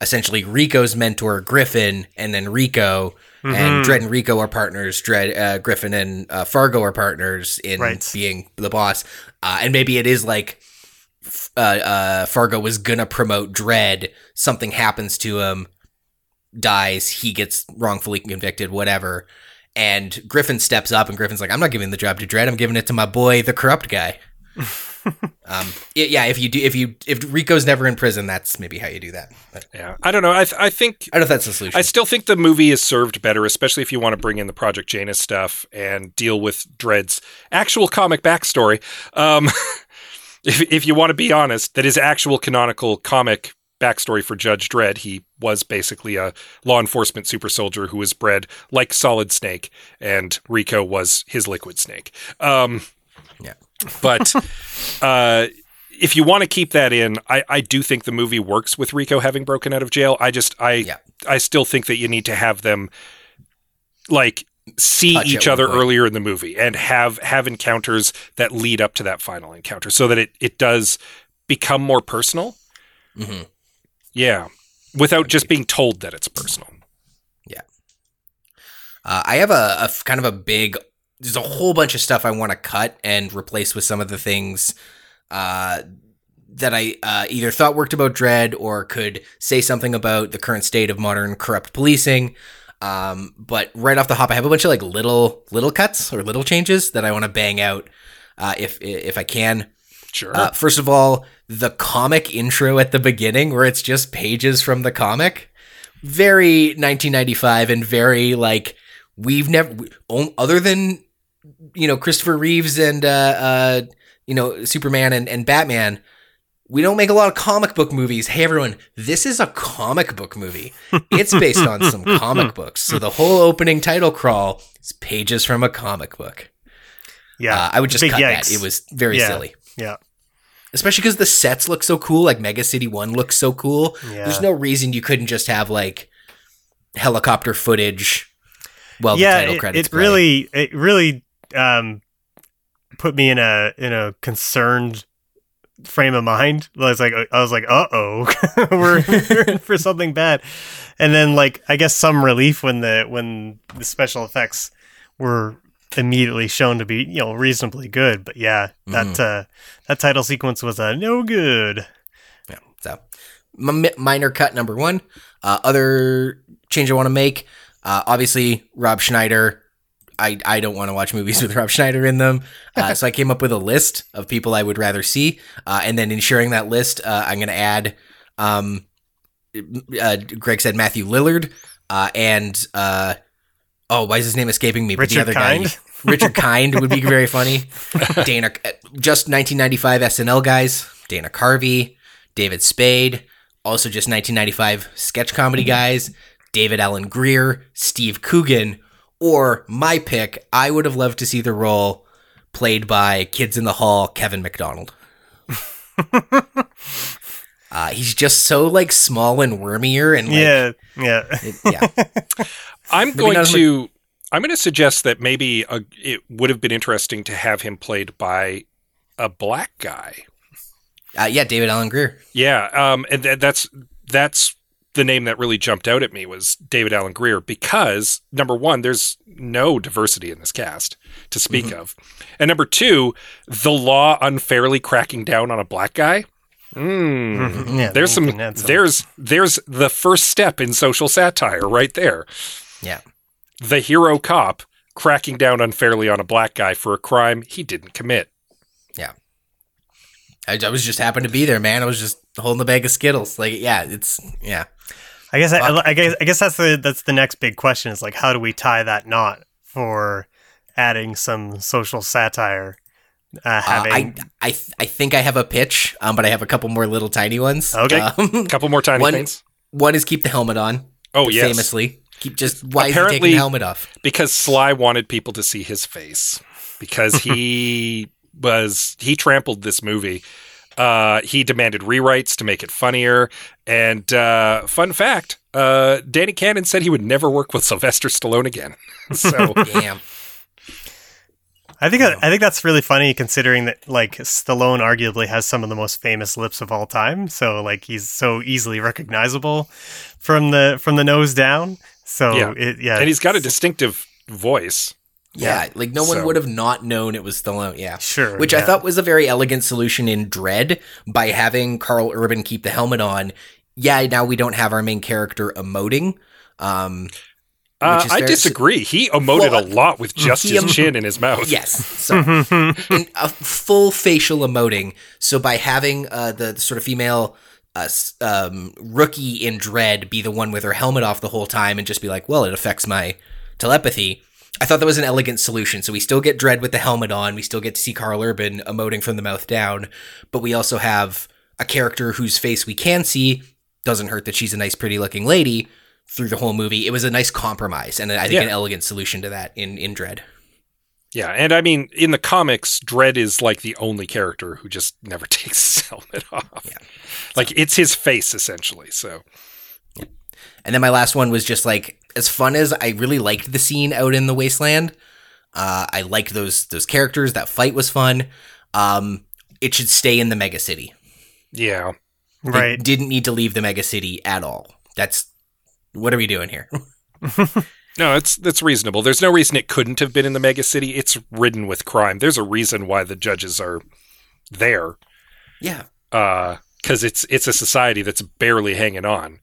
Speaker 2: essentially Rico's mentor, Griffin, and then Rico. And Dredd and Rico are partners. Dredd, uh, Griffin, and uh, Fargo are partners in
Speaker 3: Right.
Speaker 2: being the boss. Uh, and maybe it is like uh, uh, Fargo was gonna promote Dredd. Something happens to him, dies. He gets wrongfully convicted. Whatever. And Griffin steps up, and Griffin's like, "I'm not giving the job to Dredd. I'm giving it to my boy, the corrupt guy." um, y- yeah, if you do, if you if Rico's never in prison, that's maybe how you do that. But
Speaker 1: Yeah, I don't know. I th- I think
Speaker 2: I don't know if that's the solution.
Speaker 1: I still think the movie is served better, especially if you want to bring in the Project Janus stuff and deal with Dredd's actual comic backstory. Um, if, if you want to be honest, that his actual canonical comic backstory for Judge Dredd, he was basically a law enforcement super soldier who was bred like Solid Snake, and Rico was his Liquid Snake. Um,
Speaker 2: Yeah.
Speaker 1: but uh, if you want to keep that in, I, I do think the movie works with Rico having broken out of jail. I just I
Speaker 2: Yeah.
Speaker 1: I still think that you need to have them like see
Speaker 2: Touch
Speaker 1: each other earlier in the movie and have have encounters that lead up to that final encounter so that it it does become more personal.
Speaker 2: Mhm.
Speaker 1: Yeah. Without just being told that it's personal.
Speaker 2: Yeah uh, I have a kind of a big. There's a whole bunch of stuff I want to cut and replace with some of the things uh, that I uh, either thought worked about Dredd or could say something about the current state of modern corrupt policing. Um, but right off the hop, I have a bunch of like little little cuts or little changes that I want to bang out uh, if if I can.
Speaker 1: Sure.
Speaker 2: Uh, first of all, the comic intro at the beginning, where it's just pages from the comic, very 1995 and very like we've never, other than you know Christopher Reeves and uh, uh, you know Superman and, and Batman. We don't make a lot of comic book movies. Hey everyone, this is a comic book movie. It's based on some comic books. So the whole opening title crawl is pages from a comic book.
Speaker 3: Yeah,
Speaker 2: Uh, I would just
Speaker 3: Big
Speaker 2: cut that. It was very
Speaker 3: Yeah.
Speaker 2: silly
Speaker 3: yeah.
Speaker 2: especially because the sets look so cool. Like Mega City One looks so cool.
Speaker 3: Yeah.
Speaker 2: There's no reason you couldn't just have like helicopter footage. Well,
Speaker 3: yeah,
Speaker 2: the title
Speaker 3: it,
Speaker 2: credits.
Speaker 3: it
Speaker 2: play.
Speaker 3: really, it really um, put me in a in a concerned frame of mind. I was like, I was like, uh oh, we're we're in for something bad. And then, like, I guess some relief when the when the special effects were immediately shown to be you know reasonably good. But yeah, that
Speaker 2: Mm-hmm.
Speaker 3: uh, that title sequence was a no good.
Speaker 2: Yeah. So, m- minor cut number one. Uh, other change I want to make. Uh, obviously, Rob Schneider. I, I don't want to watch movies with Rob Schneider in them. Uh, so I came up with a list of people I would rather see. Uh, and then in sharing that list, uh, I'm going to add, um, uh, Greg said Matthew Lillard. Uh, and, uh, oh, why is his name escaping me? But
Speaker 3: Richard Kind?
Speaker 2: guy, Richard Kind would be very funny. Dana, just 1995 SNL guys. Dana Carvey, David Spade, also just 1995 sketch comedy guys, David Alan Grier, Steve Coogan, or my pick, I would have loved to see the role played by Kids in the Hall, Kevin McDonald. Uh, he's just so like small and wormier and like,
Speaker 3: yeah, yeah.
Speaker 2: it- yeah.
Speaker 1: I'm
Speaker 2: Maybe
Speaker 1: going
Speaker 2: not as much-
Speaker 1: to. I'm going to suggest that maybe a, it would have been interesting to have him played by a black guy.
Speaker 2: Uh, yeah, David Alan Grier.
Speaker 1: Yeah, um, and th- that's that's the name that really jumped out at me was David Alan Grier because number one, there's no diversity in this cast to speak
Speaker 2: Mm-hmm.
Speaker 1: of, and number two, the law unfairly cracking down on a black guy. Mm.
Speaker 3: Yeah,
Speaker 1: There's some,
Speaker 3: some.
Speaker 1: there's there's the first step in social satire right there.
Speaker 2: Yeah.
Speaker 1: The hero cop cracking down unfairly on a black guy for a crime he didn't commit. Yeah.
Speaker 2: I, I was just happened to be there, man. I was just holding the bag of Skittles. Like, yeah, it's yeah.
Speaker 3: I guess I, I guess I guess that's the that's the next big question is like how do we tie that knot for adding some social satire? Uh,
Speaker 2: Uh, I I th- I think I have a pitch, um, but I have a couple more little tiny ones.
Speaker 3: Okay.
Speaker 2: Um,
Speaker 1: couple more tiny
Speaker 2: one,
Speaker 1: things.
Speaker 2: One is keep the helmet on.
Speaker 1: Oh yes,
Speaker 2: famously. Keep just why is he
Speaker 1: Apparently-
Speaker 2: taking the helmet off?
Speaker 1: because Sly wanted people to see his face because he was he trampled this movie. Uh, he demanded rewrites to make it funnier. And uh, fun fact: uh, Danny Cannon said he would never work with Sylvester Stallone again. So
Speaker 2: Damn.
Speaker 3: I think I think that's really funny considering that like Stallone arguably has some of the most famous lips of all time. So like he's so easily recognizable from the from the nose down. So
Speaker 1: Yeah.
Speaker 3: it, yeah,
Speaker 1: and he's got a distinctive voice.
Speaker 2: Yeah, like no one
Speaker 1: So-
Speaker 2: would have not known it was Stallone. Yeah,
Speaker 3: Sure,
Speaker 2: Which I thought was a very elegant solution in Dredd by having Karl Urban keep the helmet on. Yeah, now we don't have our main character emoting. Um,
Speaker 1: Uh, I disagree. He emoted a lot with just his
Speaker 2: em-
Speaker 1: chin in his mouth.
Speaker 2: yes, so a full facial emoting. So by having uh, the, the sort of female uh, um, rookie in Dredd be the one with her helmet off the whole time and just be like, well, it affects my telepathy. I thought that was an elegant solution. So we still get Dredd with the helmet on. We still get to see Karl Urban emoting from the mouth down, but we also have a character whose face we can see. Doesn't hurt that she's a nice, pretty looking lady through the whole movie. It was a nice compromise, and I think
Speaker 1: Yeah.
Speaker 2: an elegant solution to that in in Dredd.
Speaker 1: Yeah, and I mean, in the comics, Dredd is like the only character who just never takes his helmet off.
Speaker 2: Yeah.
Speaker 1: Like it's his face essentially. So
Speaker 2: And then my last one was just like as fun as I really liked the scene out in the wasteland. Uh, I liked those those characters. That fight was fun. Um, it should stay in the mega city.
Speaker 1: yeah,
Speaker 2: They
Speaker 3: right.
Speaker 2: didn't need to leave the mega city at all. That's what are we doing here?
Speaker 1: no, it's that's reasonable. There's no reason it couldn't have been in the mega city. It's ridden with crime. There's a reason why the judges are there.
Speaker 2: yeah,
Speaker 1: because it's it's a society that's barely hanging on.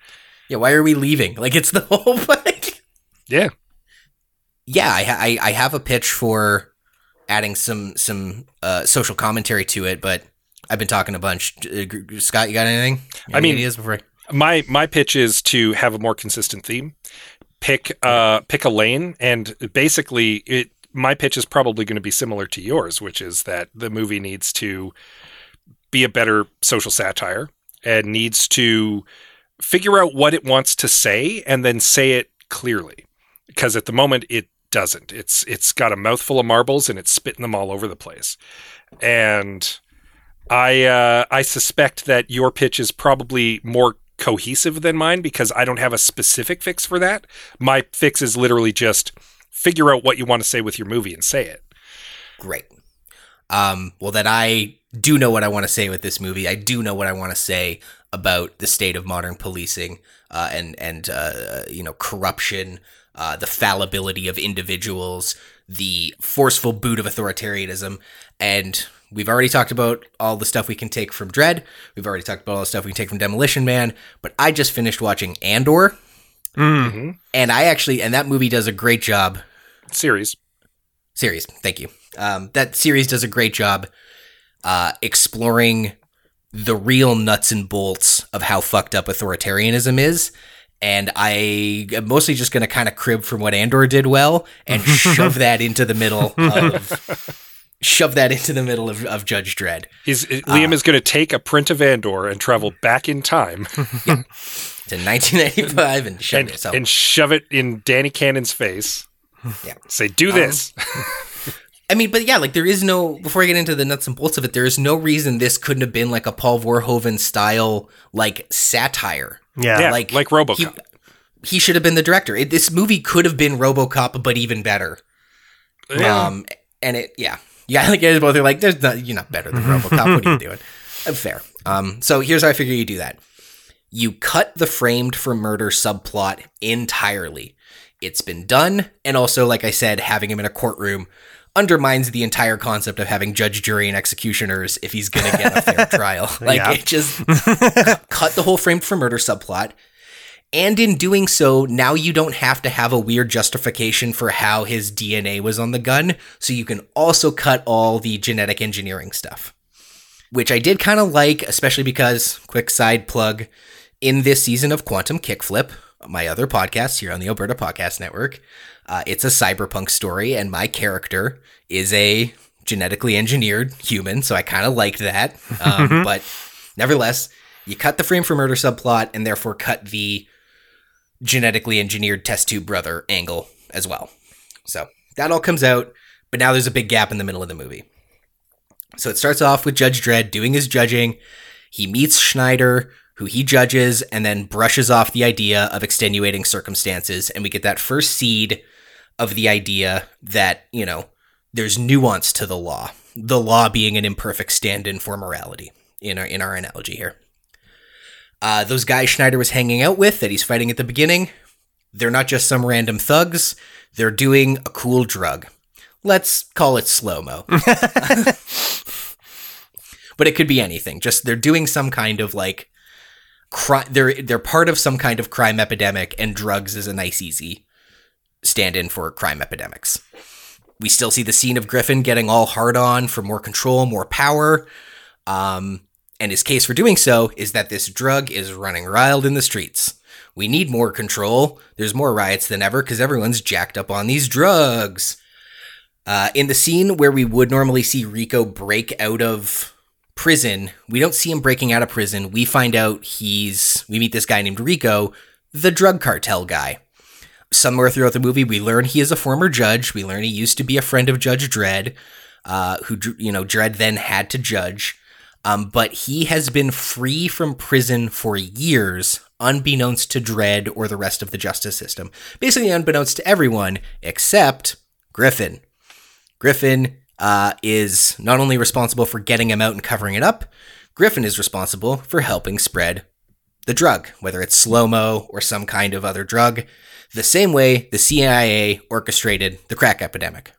Speaker 2: yeah. Why are we leaving? Like it's the whole like.
Speaker 1: Yeah,
Speaker 2: Yeah, I, I I have a pitch for adding some some uh, social commentary to it, but I've been talking a bunch. Uh, Scott, you got anything?
Speaker 1: I mean-
Speaker 2: ideas before?
Speaker 1: My my pitch is to have a more consistent theme. Pick uh pick a lane, and basically it. My pitch is probably going to be similar to yours, which is that the movie needs to be a better social satire and needs to figure out what it wants to say and then say it clearly. Because at the moment it doesn't. It's it's got a mouthful of marbles and it's spitting them all over the place. And I uh, I suspect that your pitch is probably more cohesive than mine because I don't have a specific fix for that. My fix is literally just figure out what you want to say with your movie and say it.
Speaker 2: Great. Um, well, then I do know what I want to say with this movie. I do know what I want to say about the state of modern policing uh, and and uh, you know corruption, uh, the fallibility of individuals, the forceful boot of authoritarianism, and we've already talked about all the stuff we can take from Dredd. We've already talked about all the stuff we can take from Demolition Man. But I just finished watching Andor, and I actually and that movie does a great job
Speaker 1: Series.
Speaker 2: series. Thank you. Um, that series does a great job uh, exploring the real nuts and bolts of how fucked up authoritarianism is. And I am mostly just going to kind of crib from what Andor did well and shove that into the middle of shove that into the middle of, of Judge Dredd
Speaker 1: He's Liam uh, is going to take a print of Andor and travel back in time
Speaker 2: to 1995 and shove
Speaker 1: and,
Speaker 2: it. So
Speaker 1: and shove it in Danny Cannon's face.
Speaker 2: Yeah.
Speaker 1: Say, do um, this.
Speaker 2: I mean, but yeah, like there is no before I get into the nuts and bolts of it, there is no reason this couldn't have been like a Paul Verhoeven style like satire.
Speaker 3: Yeah.
Speaker 1: Yeah,
Speaker 2: like-
Speaker 1: like, RoboCop.
Speaker 2: He, he should have been the director. It, this movie could have been RoboCop, but even better.
Speaker 1: Yeah.
Speaker 2: Um, and it, yeah, yeah. Like guys both are like, "There's not, you're not better than RoboCop. what are you doing?" Uh, fair. Um, so here's how I figure you do that. You cut the framed for murder subplot entirely. It's been done, and also, like I said, having him in a courtroom undermines the entire concept of having judge, jury, and executioners if he's gonna get a fair trial. Like
Speaker 3: Yeah.
Speaker 2: it just cut the whole framed for murder subplot. And in doing so, now you don't have to have a weird justification for how his DNA was on the gun, so you can also cut all the genetic engineering stuff. Which I did kind of like, especially because, quick side plug, in this season of Quantum Kickflip, my other podcast here on the Alberta Podcast Network, uh, it's a cyberpunk story, and my character is a genetically engineered human, so I kind of liked that. Um, but nevertheless, you cut the frame for murder subplot, and therefore cut the genetically engineered test tube brother angle as well. So that all comes out, but now there's a big gap in the middle of the movie. So it starts off with Judge Dredd doing his judging. He meets Schneider, who he judges, and then brushes off the idea of extenuating circumstances. And we get that first seed of the idea that, you know, there's nuance to the law. The law being an imperfect stand in for morality in our, in our analogy here. Uh, those guys Schneider was hanging out with that he's fighting at the beginning, they're not just some random thugs. They're doing a cool drug. Let's call it slow mo. but it could be anything. Just they're doing some kind of like They're they're part of some kind of crime epidemic, and drugs is a nice easy stand-in for crime epidemics. We still see the scene of Griffin getting all hard on for more control, more power. Um, and his case for doing so is that this drug is running wild in the streets. We need more control. There's more riots than ever because everyone's jacked up on these drugs. Uh, in the scene where we would normally see Rico break out of prison, we don't see him breaking out of prison. We find out he's, we meet this guy named Rico, the drug cartel guy. Somewhere throughout the movie, we learn he is a former judge. We learn he used to be a friend of Judge Dredd, uh, who, you know, Dredd then had to judge. Um, but he has been free from prison for years, unbeknownst to Dredd or the rest of the justice system. Basically, unbeknownst to everyone except Griffin. Griffin uh, is not only responsible for getting him out and covering it up, Griffin is responsible for helping spread the drug, whether it's slow mo or some kind of other drug, the same way the CIA orchestrated the crack epidemic.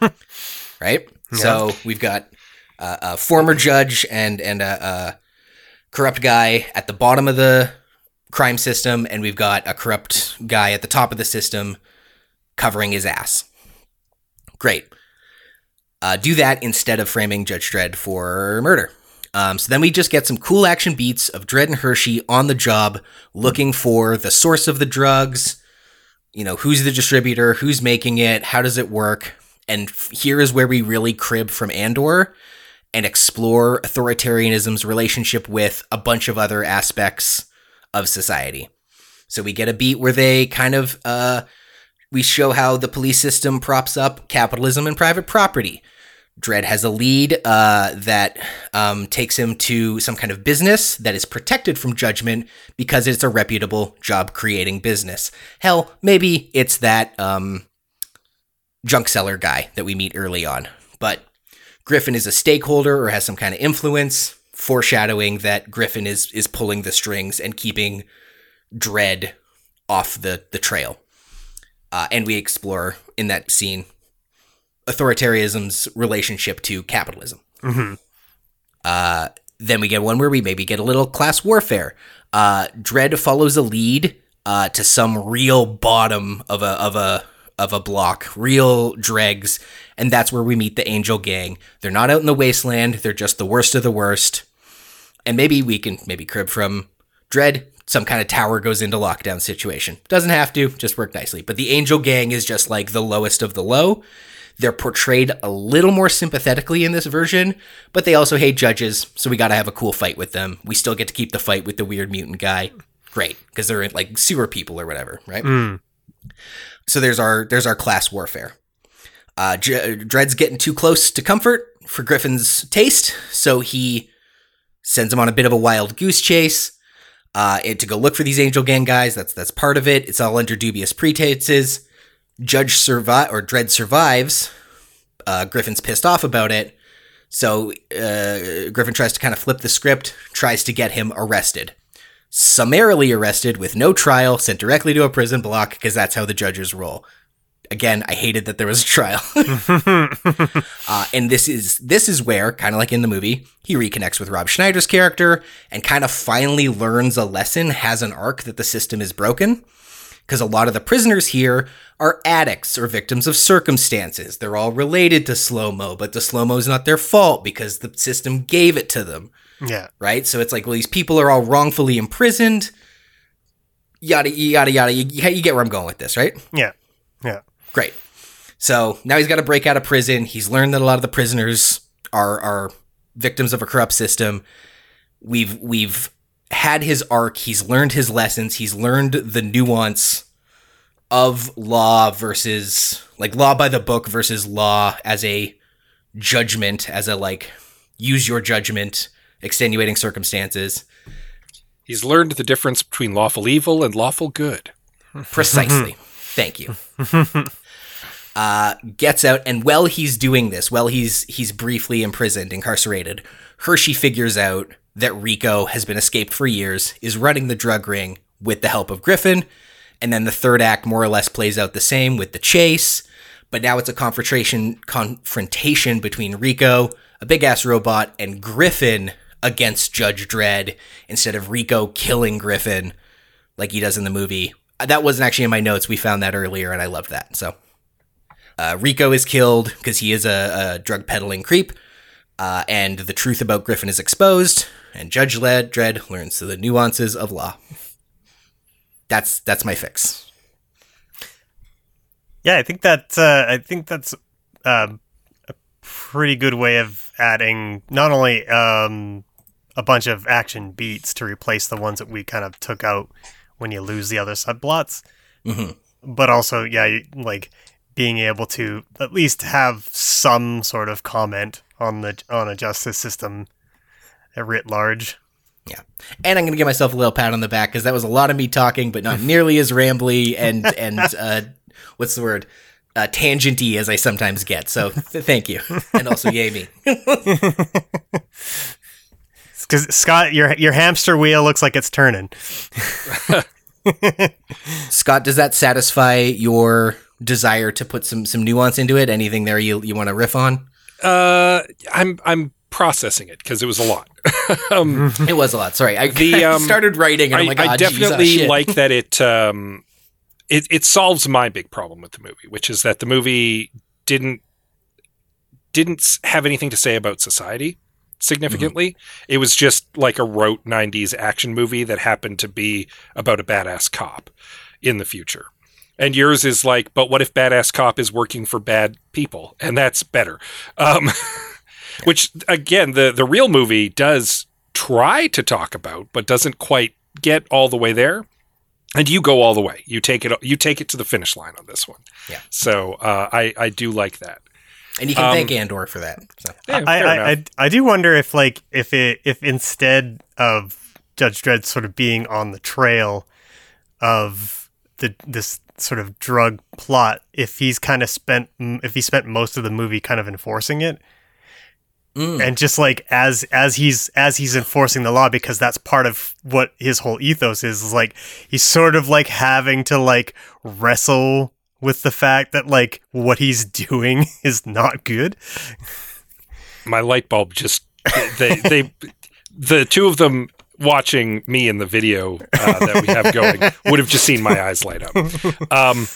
Speaker 2: right? So we've got uh, a former judge and and a, a corrupt guy at the bottom of the crime system, and we've got a corrupt guy at the top of the system covering his ass. Great. Uh, do that instead of framing Judge Dredd for murder. Um, so then we just get some cool action beats of Dredd and Hershey on the job looking for the source of the drugs, you know, who's the distributor, who's making it, how does it work. And here is where we really crib from Andor and explore authoritarianism's relationship with a bunch of other aspects of society. So we get a beat where they kind of uh, we show how the police system props up capitalism and private property. Dredd has a lead uh, that um, takes him to some kind of business that is protected from judgment because it's a reputable job creating business. Hell, maybe it's that um, junk seller guy that we meet early on. But Griffin is a stakeholder or has some kind of influence, foreshadowing that Griffin is is pulling the strings and keeping Dredd off the the trail. Uh, and we explore in that scene authoritarianism's relationship to capitalism. Uh, then we get one where we maybe get a little class warfare. Uh, Dredd follows a lead uh, to some real bottom of a of a of a block, real dregs, and that's where we meet the Angel Gang. They're not out in the wasteland; they're just the worst of the worst. And maybe we can maybe crib from Dredd. Some kind of tower goes into lockdown situation. Doesn't have to, just work nicely. But the Angel Gang is just like the lowest of the low. They're portrayed a little more sympathetically in this version, but they also hate judges, so we gotta have a cool fight with them. We still get to keep the fight with the weird mutant guy. Great, because they're like sewer people or whatever, right? So there's our there's our class warfare. Uh, Dredd's getting too close to comfort for Griffin's taste, so he sends him on a bit of a wild goose chase uh, and to go look for these Angel Gang guys. That's that's part of it. It's all under dubious pretenses. Judge survive or Dredd survives. Uh, Griffin's pissed off about it, so uh, Griffin tries to kind of flip the script, tries to get him arrested. Summarily arrested with no trial, sent directly to a prison block because that's how the judges roll. Again, I hated that there was a trial. uh, and this is this is where, kind of like in the movie, he reconnects with Rob Schneider's character and kind of finally learns a lesson, has an arc that the system is broken. Because a lot of the prisoners here are addicts or victims of circumstances. They're all related to slow mo, but the slow mo is not their fault because the system gave it to them
Speaker 3: Yeah.
Speaker 2: right? So it's like, well, these people are all wrongfully imprisoned. Yada yada yada. You, you get where I'm going with this, right?
Speaker 3: Yeah. Yeah.
Speaker 2: Great. So now he's got to break out of prison. He's learned that a lot of the prisoners are are victims of a corrupt system. We've we've had his arc. He's learned his lessons. He's learned the nuance of law versus like law by the book versus law as a judgment, as a like use your judgment, extenuating circumstances.
Speaker 1: He's learned the difference between lawful evil and lawful good.
Speaker 2: Precisely. Thank you. Uh, gets out, and while he's doing this, while he's he's briefly imprisoned, incarcerated, Hershey figures out that Rico has been escaped for years, is running the drug ring with the help of Griffin, and then the third act more or less plays out the same with the chase. But now it's a confrontation confrontation between Rico, a big ass robot, and Griffin against Judge Dredd instead of Rico killing Griffin like he does in the movie. That wasn't actually in my notes. We found that earlier, and I loved that. So, uh, Rico is killed because he is a, a drug peddling creep, uh, and the truth about Griffin is exposed. And Judge Led Dredd learns the nuances of law. That's that's my fix.
Speaker 3: Yeah, I think that uh, I think that's um, a pretty good way of adding not only um, a bunch of action beats to replace the ones that we kind of took out when you lose the other subplots,
Speaker 2: Mhm.
Speaker 3: but also yeah, like being able to at least have some sort of comment on the on a justice system writ large.
Speaker 2: Yeah, and I'm gonna give myself a little pat on the back because that was a lot of me talking, but not nearly as rambly and and uh, what's the word? Uh, tangenty as I sometimes get. So th- thank you, and also yay me.
Speaker 3: Because Scott, your your hamster wheel looks like it's turning.
Speaker 2: Scott, does that satisfy your desire to put some some nuance into it? Anything there you you want to riff on?
Speaker 1: Uh, I'm I'm processing it because it was a lot. um,
Speaker 2: It was a lot. Sorry, I,
Speaker 1: The,
Speaker 2: I
Speaker 1: um,
Speaker 2: started writing, and
Speaker 1: I,
Speaker 2: I'm like,
Speaker 1: I
Speaker 2: "Ah, geez, ah,
Speaker 1: definitely like that it, um, it it solves my big problem with the movie, which is that the movie didn't didn't have anything to say about society significantly. It was just like a rote '90s action movie that happened to be about a badass cop in the future. And yours is like, but what if badass cop is working for bad people, and that's better. Um, which again, the the real movie does try to talk about, but doesn't quite get all the way there. And you go all the way. You take it. You take it to the finish line on this one.
Speaker 2: Yeah.
Speaker 1: So uh, I I do like that.
Speaker 2: and you can
Speaker 1: um,
Speaker 2: thank Andor for that. So.
Speaker 1: Yeah,
Speaker 3: I, I. I I do wonder if like if it if instead of Judge Dredd sort of being on the trail of the this sort of drug plot, if he's kind of spent if he spent most of the movie kind of enforcing it,
Speaker 2: Mm.
Speaker 3: and just like as as he's as he's enforcing the law because that's part of what his whole ethos is, is like he's sort of like having to like wrestle with the fact that like what he's doing is not good.
Speaker 1: My light bulb just they they the two of them watching me in the video uh, that we have going would have just seen my eyes light up. Um,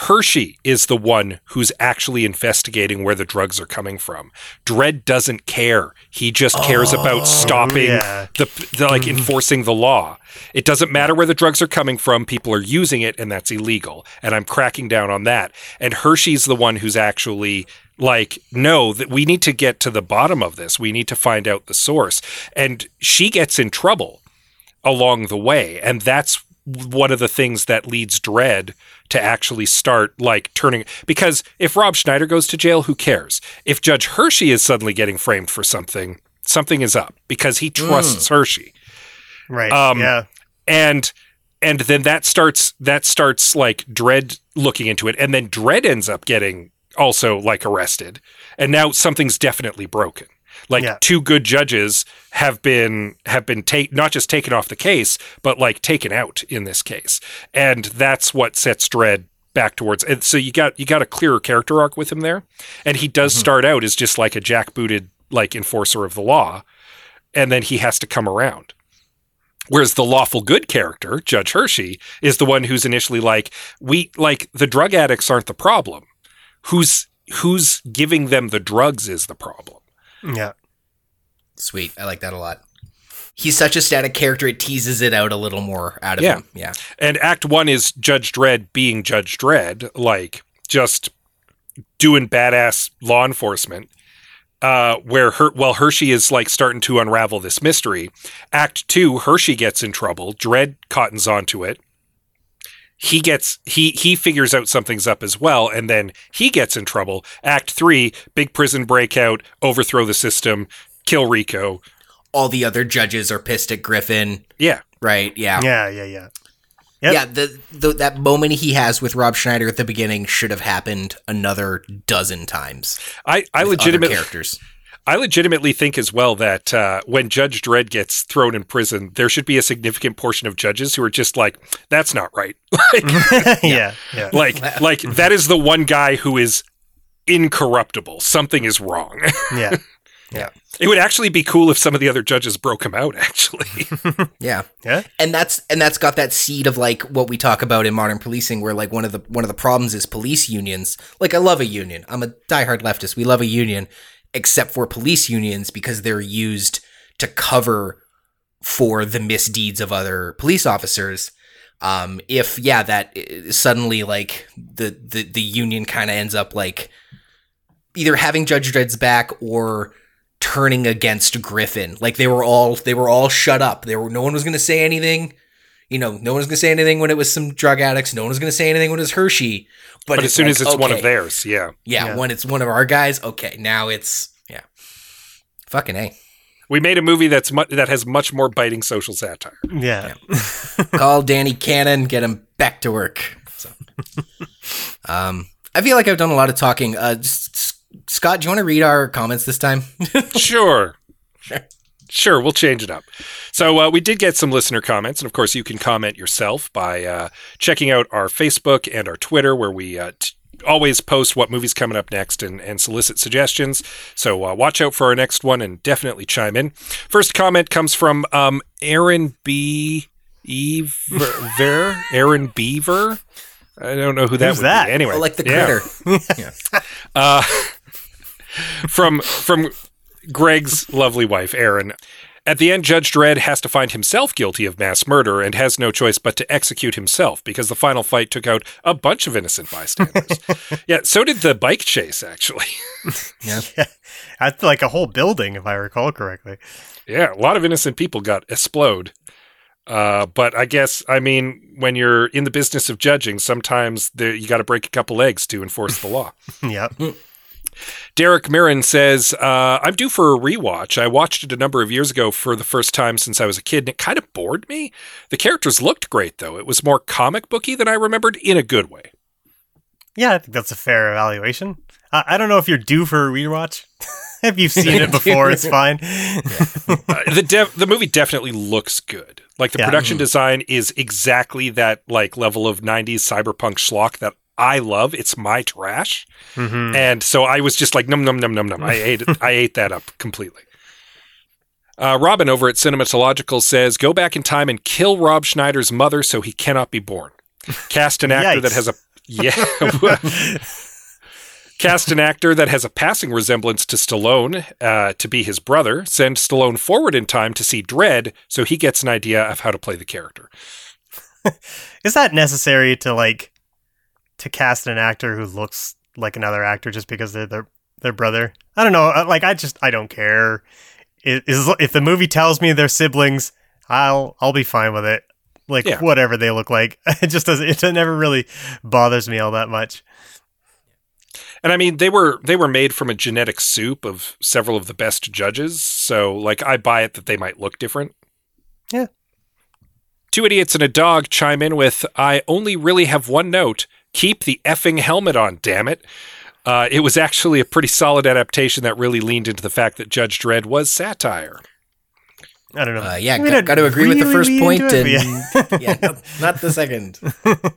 Speaker 1: Hershey is the one who's actually investigating where the drugs are coming from. Dredd doesn't care. He just cares oh, about stopping
Speaker 3: yeah.
Speaker 1: the, the like mm-hmm. enforcing the law. It doesn't matter where the drugs are coming from. People are using it, and that's illegal. And I'm cracking down on that. And Hershey's the one who's actually like, no, that we need to get to the bottom of this. We need to find out the source. And she gets in trouble along the way, and that's one of the things that leads Dredd to actually start like turning because if Rob Schneider goes to jail, who cares? If Judge Hershey is suddenly getting framed for something, something is up because he trusts Hershey.
Speaker 3: Right.
Speaker 1: Um,
Speaker 3: yeah.
Speaker 1: And and then that starts that starts like Dredd looking into it, and then Dredd ends up getting also like arrested, and now something's definitely broken. Like
Speaker 3: Yeah.
Speaker 1: two good judges have been have been take not just taken off the case, but like taken out in this case, and that's what sets Dredd back towards. And so you got you got a clearer character arc with him there, and he does mm-hmm. start out as just like a jackbooted like enforcer of the law, and then he has to come around. Whereas the lawful good character, Judge Hershey, is the one who's initially like, we like the drug addicts aren't the problem. Who's who's giving them the drugs is the problem.
Speaker 3: Yeah.
Speaker 2: Sweet. I like that a lot. He's such a static character, it teases it out a little more out of
Speaker 1: Yeah.
Speaker 2: him. Yeah.
Speaker 1: And Act One is Judge Dredd being Judge Dredd, like just doing badass law enforcement. Uh, where her, well, Hershey is like starting to unravel this mystery. Act two, Hershey gets in trouble. Dredd cottons onto it. He gets he he figures out something's up as well, and then he gets in trouble. Act three, big prison breakout, overthrow the system, kill Rico.
Speaker 2: All the other judges are pissed at Griffin.
Speaker 1: Yeah,
Speaker 2: Right. Yeah.
Speaker 3: Yeah. Yeah. Yeah. Yep.
Speaker 2: Yeah, the, the that moment he has with Rob Schneider at the beginning should have happened another dozen times.
Speaker 1: I I legitimately
Speaker 2: characters.
Speaker 1: I legitimately think as well that uh, when Judge Dredd gets thrown in prison, there should be a significant portion of judges who are just like, "That's not right." like,
Speaker 3: yeah. Yeah.
Speaker 1: like, like that is the one guy who is incorruptible. Something is wrong.
Speaker 3: Yeah.
Speaker 1: It would actually be cool if some of the other judges broke him out. Actually,
Speaker 2: Yeah.
Speaker 3: Yeah.
Speaker 2: and that's and that's got that seed of like what we talk about in modern policing where like one of the one of the problems is police unions like i love a union i'm a diehard leftist we love a union except for police unions because they're used to cover for the misdeeds of other police officers um if yeah that uh, suddenly like the the, the union kind of ends up like either having judge dredd's back or turning against Griffin. Like they were all they were all shut up. There were no one was going to say anything. You know, no one was going to say anything when it was some drug addicts. No one was going to say anything when it was Hershey. But,
Speaker 1: but as soon
Speaker 2: like,
Speaker 1: as it's one of theirs, yeah,
Speaker 2: yeah,
Speaker 3: Yeah.
Speaker 2: when it's one of our guys, okay, now it's yeah, fucking a.
Speaker 1: we made a movie that's mu- that has much more biting social satire.
Speaker 3: Yeah.
Speaker 2: Call Danny Cannon, get him back to work. So, um, I feel like I've done a lot of talking. Uh, just, S- Scott, do you want to read our comments this time?
Speaker 1: Sure. Sure, we'll change it up. So uh, we did get some listener comments, and of course, you can comment yourself by uh, checking out our Facebook and our Twitter, where we uh, t- always post what movie's coming up next and, and solicit suggestions. So uh, watch out for our next one and definitely chime in. First comment comes from um, Aaron B. Ever, Aaron Beaver. I don't know who that
Speaker 3: Who's
Speaker 1: would
Speaker 3: that?
Speaker 1: be. Anyway,
Speaker 2: Oh, like the
Speaker 1: yeah
Speaker 2: critter.
Speaker 1: from from Greg's lovely wife, Erin. At the end, Judge Dredd has to find himself guilty of mass murder and has no choice but to execute himself because the final fight took out a bunch of innocent bystanders. yeah, so did the bike chase, actually.
Speaker 3: Yeah, that's like a whole building, if I recall correctly.
Speaker 1: yeah, a lot of innocent people got explode. Uh, but I guess, I mean, when you're in the business of judging, sometimes there, you got to break a couple legs to enforce the law.
Speaker 3: Yep.
Speaker 1: Derek Mirren says, uh, I'm due for a rewatch. I watched it a number of years ago for the first time since I was a kid, and it kind of bored me. The characters looked great, though. It was more comic booky than I remembered in a good way.
Speaker 3: Yeah, I think that's a fair evaluation. I, I don't know if you're due for a rewatch. if you've seen it before, it's fine.
Speaker 1: Uh, the dev- the movie definitely looks good. Like the
Speaker 3: Yeah.
Speaker 1: production design is exactly that like level of 90s cyberpunk schlock that I love. It's my trash.
Speaker 3: Mhm.
Speaker 1: And so I was just like num num num num num. I ate it. I ate that up completely. Uh, Robin over at Cinematological says, "Go back in time and kill Rob Schneider's mother so he cannot be born. Cast an actor that has a yeah." Cast an actor that has a passing resemblance to Stallone uh, to be his brother. Send Stallone forward in time to see Dredd so he gets an idea of how to play the character.
Speaker 3: Is that necessary to like to cast an actor who looks like another actor just because they're their their brother? I don't know. uh, Like I just I don't care. It is if the movie tells me they're siblings, I'll I'll be fine with it. like
Speaker 1: Yeah.
Speaker 3: whatever they look like. It just doesn't. It never really bothers me all that much.
Speaker 1: And I mean, they were they were made from a genetic soup of several of the best judges. So, like, I buy it that they might look different.
Speaker 3: Yeah.
Speaker 1: Two idiots and a dog chime in with, "I only really have one note: keep the effing helmet on, damn it." Uh, it was actually a pretty solid adaptation that really leaned into the fact that Judge Dredd was satire.
Speaker 3: I don't know.
Speaker 2: Uh, yeah,
Speaker 3: We
Speaker 2: got, got to agree with the first point,
Speaker 3: into
Speaker 2: and
Speaker 3: it, but
Speaker 2: yeah, not, not the second.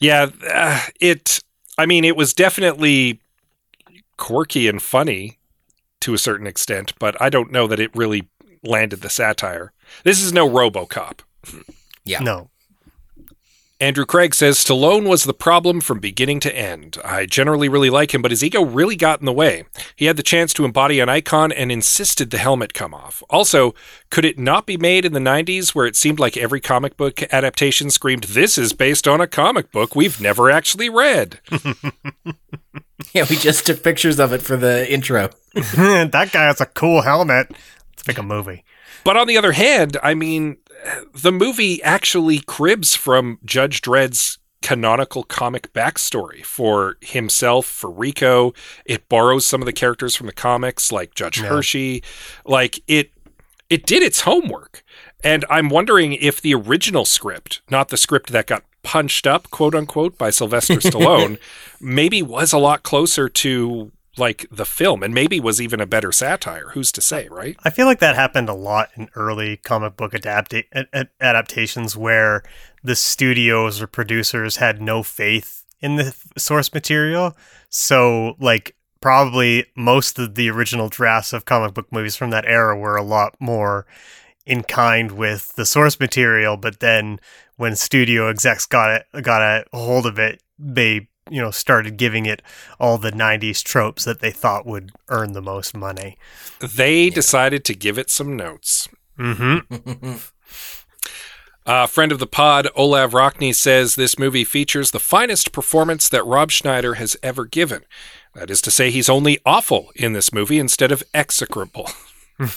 Speaker 1: Yeah, uh, it. I mean, it was definitely quirky and funny to a certain extent, but I don't know that it really landed the satire. This is no RoboCop.
Speaker 2: Yeah.
Speaker 3: no.
Speaker 1: Andrew Craig says Stallone was the problem from beginning to end. I generally really like him, but his ego really got in the way. He had the chance to embody an icon and insisted the helmet come off. Also, could it not be made in the 90s where it seemed like every comic book adaptation screamed, This is based on a comic book we've never actually read?
Speaker 2: Yeah, we just took pictures of it for the intro.
Speaker 3: that guy has a cool helmet. Let's make a movie.
Speaker 1: But on the other hand, I mean, the movie actually cribs from Judge Dredd's canonical comic backstory for himself, for Rico. It borrows some of the characters from the comics, like Judge
Speaker 3: Yeah.
Speaker 1: Hershey. Like it, it did its homework. And I'm wondering if the original script, not the script that got punched up, quote unquote, by Sylvester Stallone, maybe was a lot closer to like the film and maybe was even a better satire. Who's to say, right?
Speaker 3: I feel like that happened a lot in early comic book adaptations where the studios or producers had no faith in the source material. So, like, probably most of the original drafts of comic book movies from that era were a lot more in kind with the source material. But then when studio execs got it, got a hold of it, they you know started giving it all the 90s tropes that they thought would earn the most money
Speaker 1: They decided to give it some notes.
Speaker 3: mm-hmm
Speaker 1: Uh, friend of the pod, Olaf Rockney, says this movie features the finest performance that Rob Schneider has ever given. That is to say, he's only awful in this movie instead of execrable. Did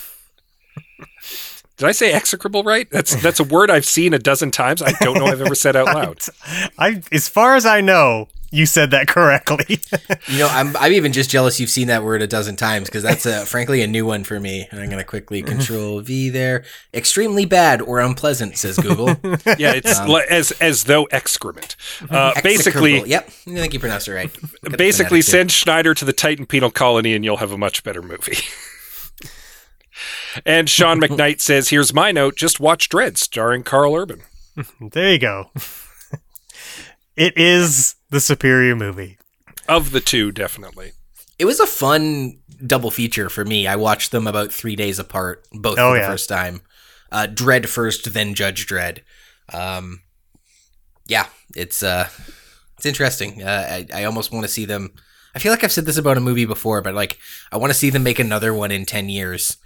Speaker 1: I say execrable right? That's that's a word I've seen a dozen times. I don't know I've ever said out loud.
Speaker 3: I, as far as I know, you said that correctly.
Speaker 2: You know, I'm I'm even just jealous you've seen that word a dozen times because that's a, frankly a new one for me. And I'm gonna quickly Control V there. Extremely bad or unpleasant, says Google.
Speaker 1: Yeah, it's li- as as though excrement. Uh, basically,
Speaker 2: yep. I think you pronounced it right. Got
Speaker 1: basically send Schneider to the Titan penal colony and you'll have a much better movie. and Sean McKnight says, "Here's my note: just watch Dredd, starring Karl Urban."
Speaker 3: there you go. It is the superior movie.
Speaker 1: Of the two, definitely.
Speaker 2: It was a fun double feature for me. I watched them about three days apart, both
Speaker 3: Oh,
Speaker 2: for the
Speaker 3: yeah.
Speaker 2: first time. Uh, Dredd first, then Judge Dredd. Um, yeah, it's uh, it's interesting. Uh, I, I almost want to see them. I feel like I've said this about a movie before, but like I want to see them make another one in ten years.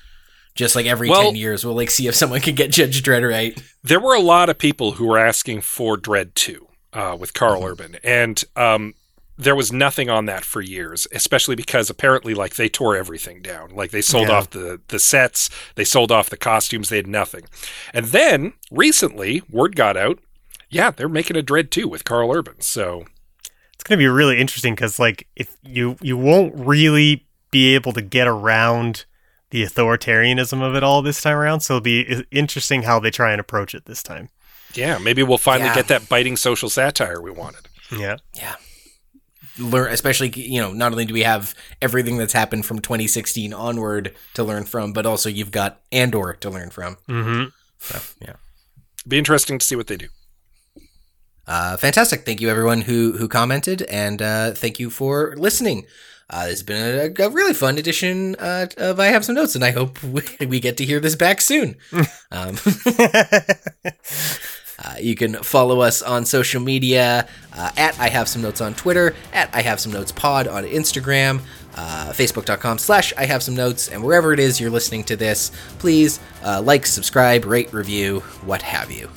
Speaker 2: Just like every
Speaker 1: Well-
Speaker 2: ten years, we'll like see if someone can get Judge Dredd right.
Speaker 1: There were a lot of people who were asking for Dredd 2 uh, with Karl Urban, and um, there was nothing on that for years, especially because apparently, like, they tore everything down. Like, they sold
Speaker 3: Yeah.
Speaker 1: off the, the sets, they sold off the costumes, they had nothing. And then recently, word got out yeah, they're making a Dredd too with Karl Urban. So,
Speaker 3: It's going to be really interesting because, like, if you you won't really be able to get around the authoritarianism of it all this time around. So it'll be interesting how they try and approach it this time.
Speaker 1: Yeah, maybe we'll finally
Speaker 2: Yeah.
Speaker 1: get that biting social satire we wanted.
Speaker 3: Yeah. Yeah.
Speaker 2: Learn, especially you know, not only do we have everything that's happened from 2016 onward to learn from, but also you've got Andor to learn from.
Speaker 3: Mm-hmm.
Speaker 2: So yeah.
Speaker 1: Be interesting to see what they do.
Speaker 2: Uh, fantastic. Thank you, everyone who who commented, and uh, thank you for listening. Uh, it's been a, a really fun edition uh, of I Have Some Notes, and I hope we, we get to hear this back soon. um, uh, you can follow us on social media uh, at I Have Some Notes on Twitter, at I Have Some Notes Pod on Instagram, uh, Facebook.com slash I Have Some Notes, and wherever it is you're listening to this, please uh, like, subscribe, rate, review, what have you.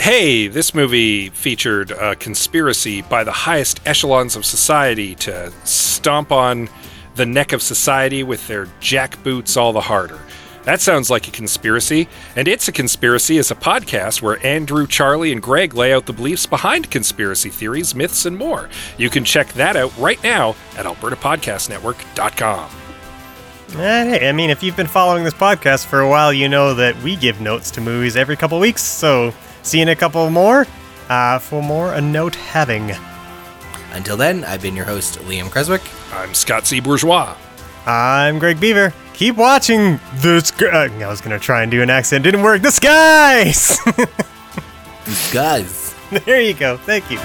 Speaker 1: Hey, this movie featured a conspiracy by the highest echelons of society to stomp on the neck of society with their jack boots all the harder. That sounds like a conspiracy, and It's a Conspiracy is a podcast where Andrew, Charlie, and Greg lay out the beliefs behind conspiracy theories, myths, and more. You can check that out right now at albertapodcastnetwork.com.
Speaker 3: And hey, I mean, if you've been following this podcast for a while, you know that we give notes to movies every couple weeks. So, see you in a couple more uh, for more a note having.
Speaker 2: Until then, I've been your host, Liam Creswick.
Speaker 1: I'm Scott C. Bourgeois.
Speaker 3: I'm Greg Beaver. Keep watching the sky. Uh, I was gonna try and do an accent, didn't work. The skies.
Speaker 2: Guys.
Speaker 3: there you go. Thank you.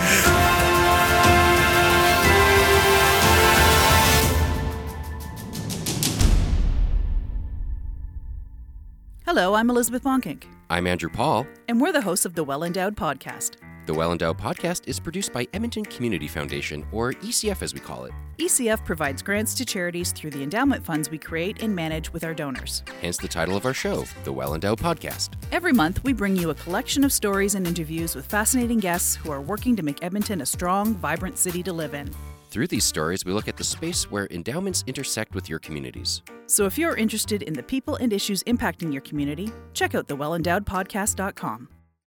Speaker 8: Hello, I'm Elizabeth Bonkink,
Speaker 9: I'm Andrew Paul.
Speaker 8: and we're the hosts of the Well Endowed Podcast.
Speaker 9: The Well Endowed podcast is produced by Edmonton Community Foundation, or ECF as we call it.
Speaker 8: ECF provides grants to charities through the endowment funds we create and manage with our donors.
Speaker 9: Hence the title of our show, The Well Endowed Podcast.
Speaker 8: Every month, we bring you a collection of stories and interviews with fascinating guests who are working to make Edmonton a strong, vibrant city to live in.
Speaker 9: Through these stories, we look at the space where endowments intersect with your communities.
Speaker 8: So if you're interested in the people and issues impacting your community, check out thewellendowedpodcast.com.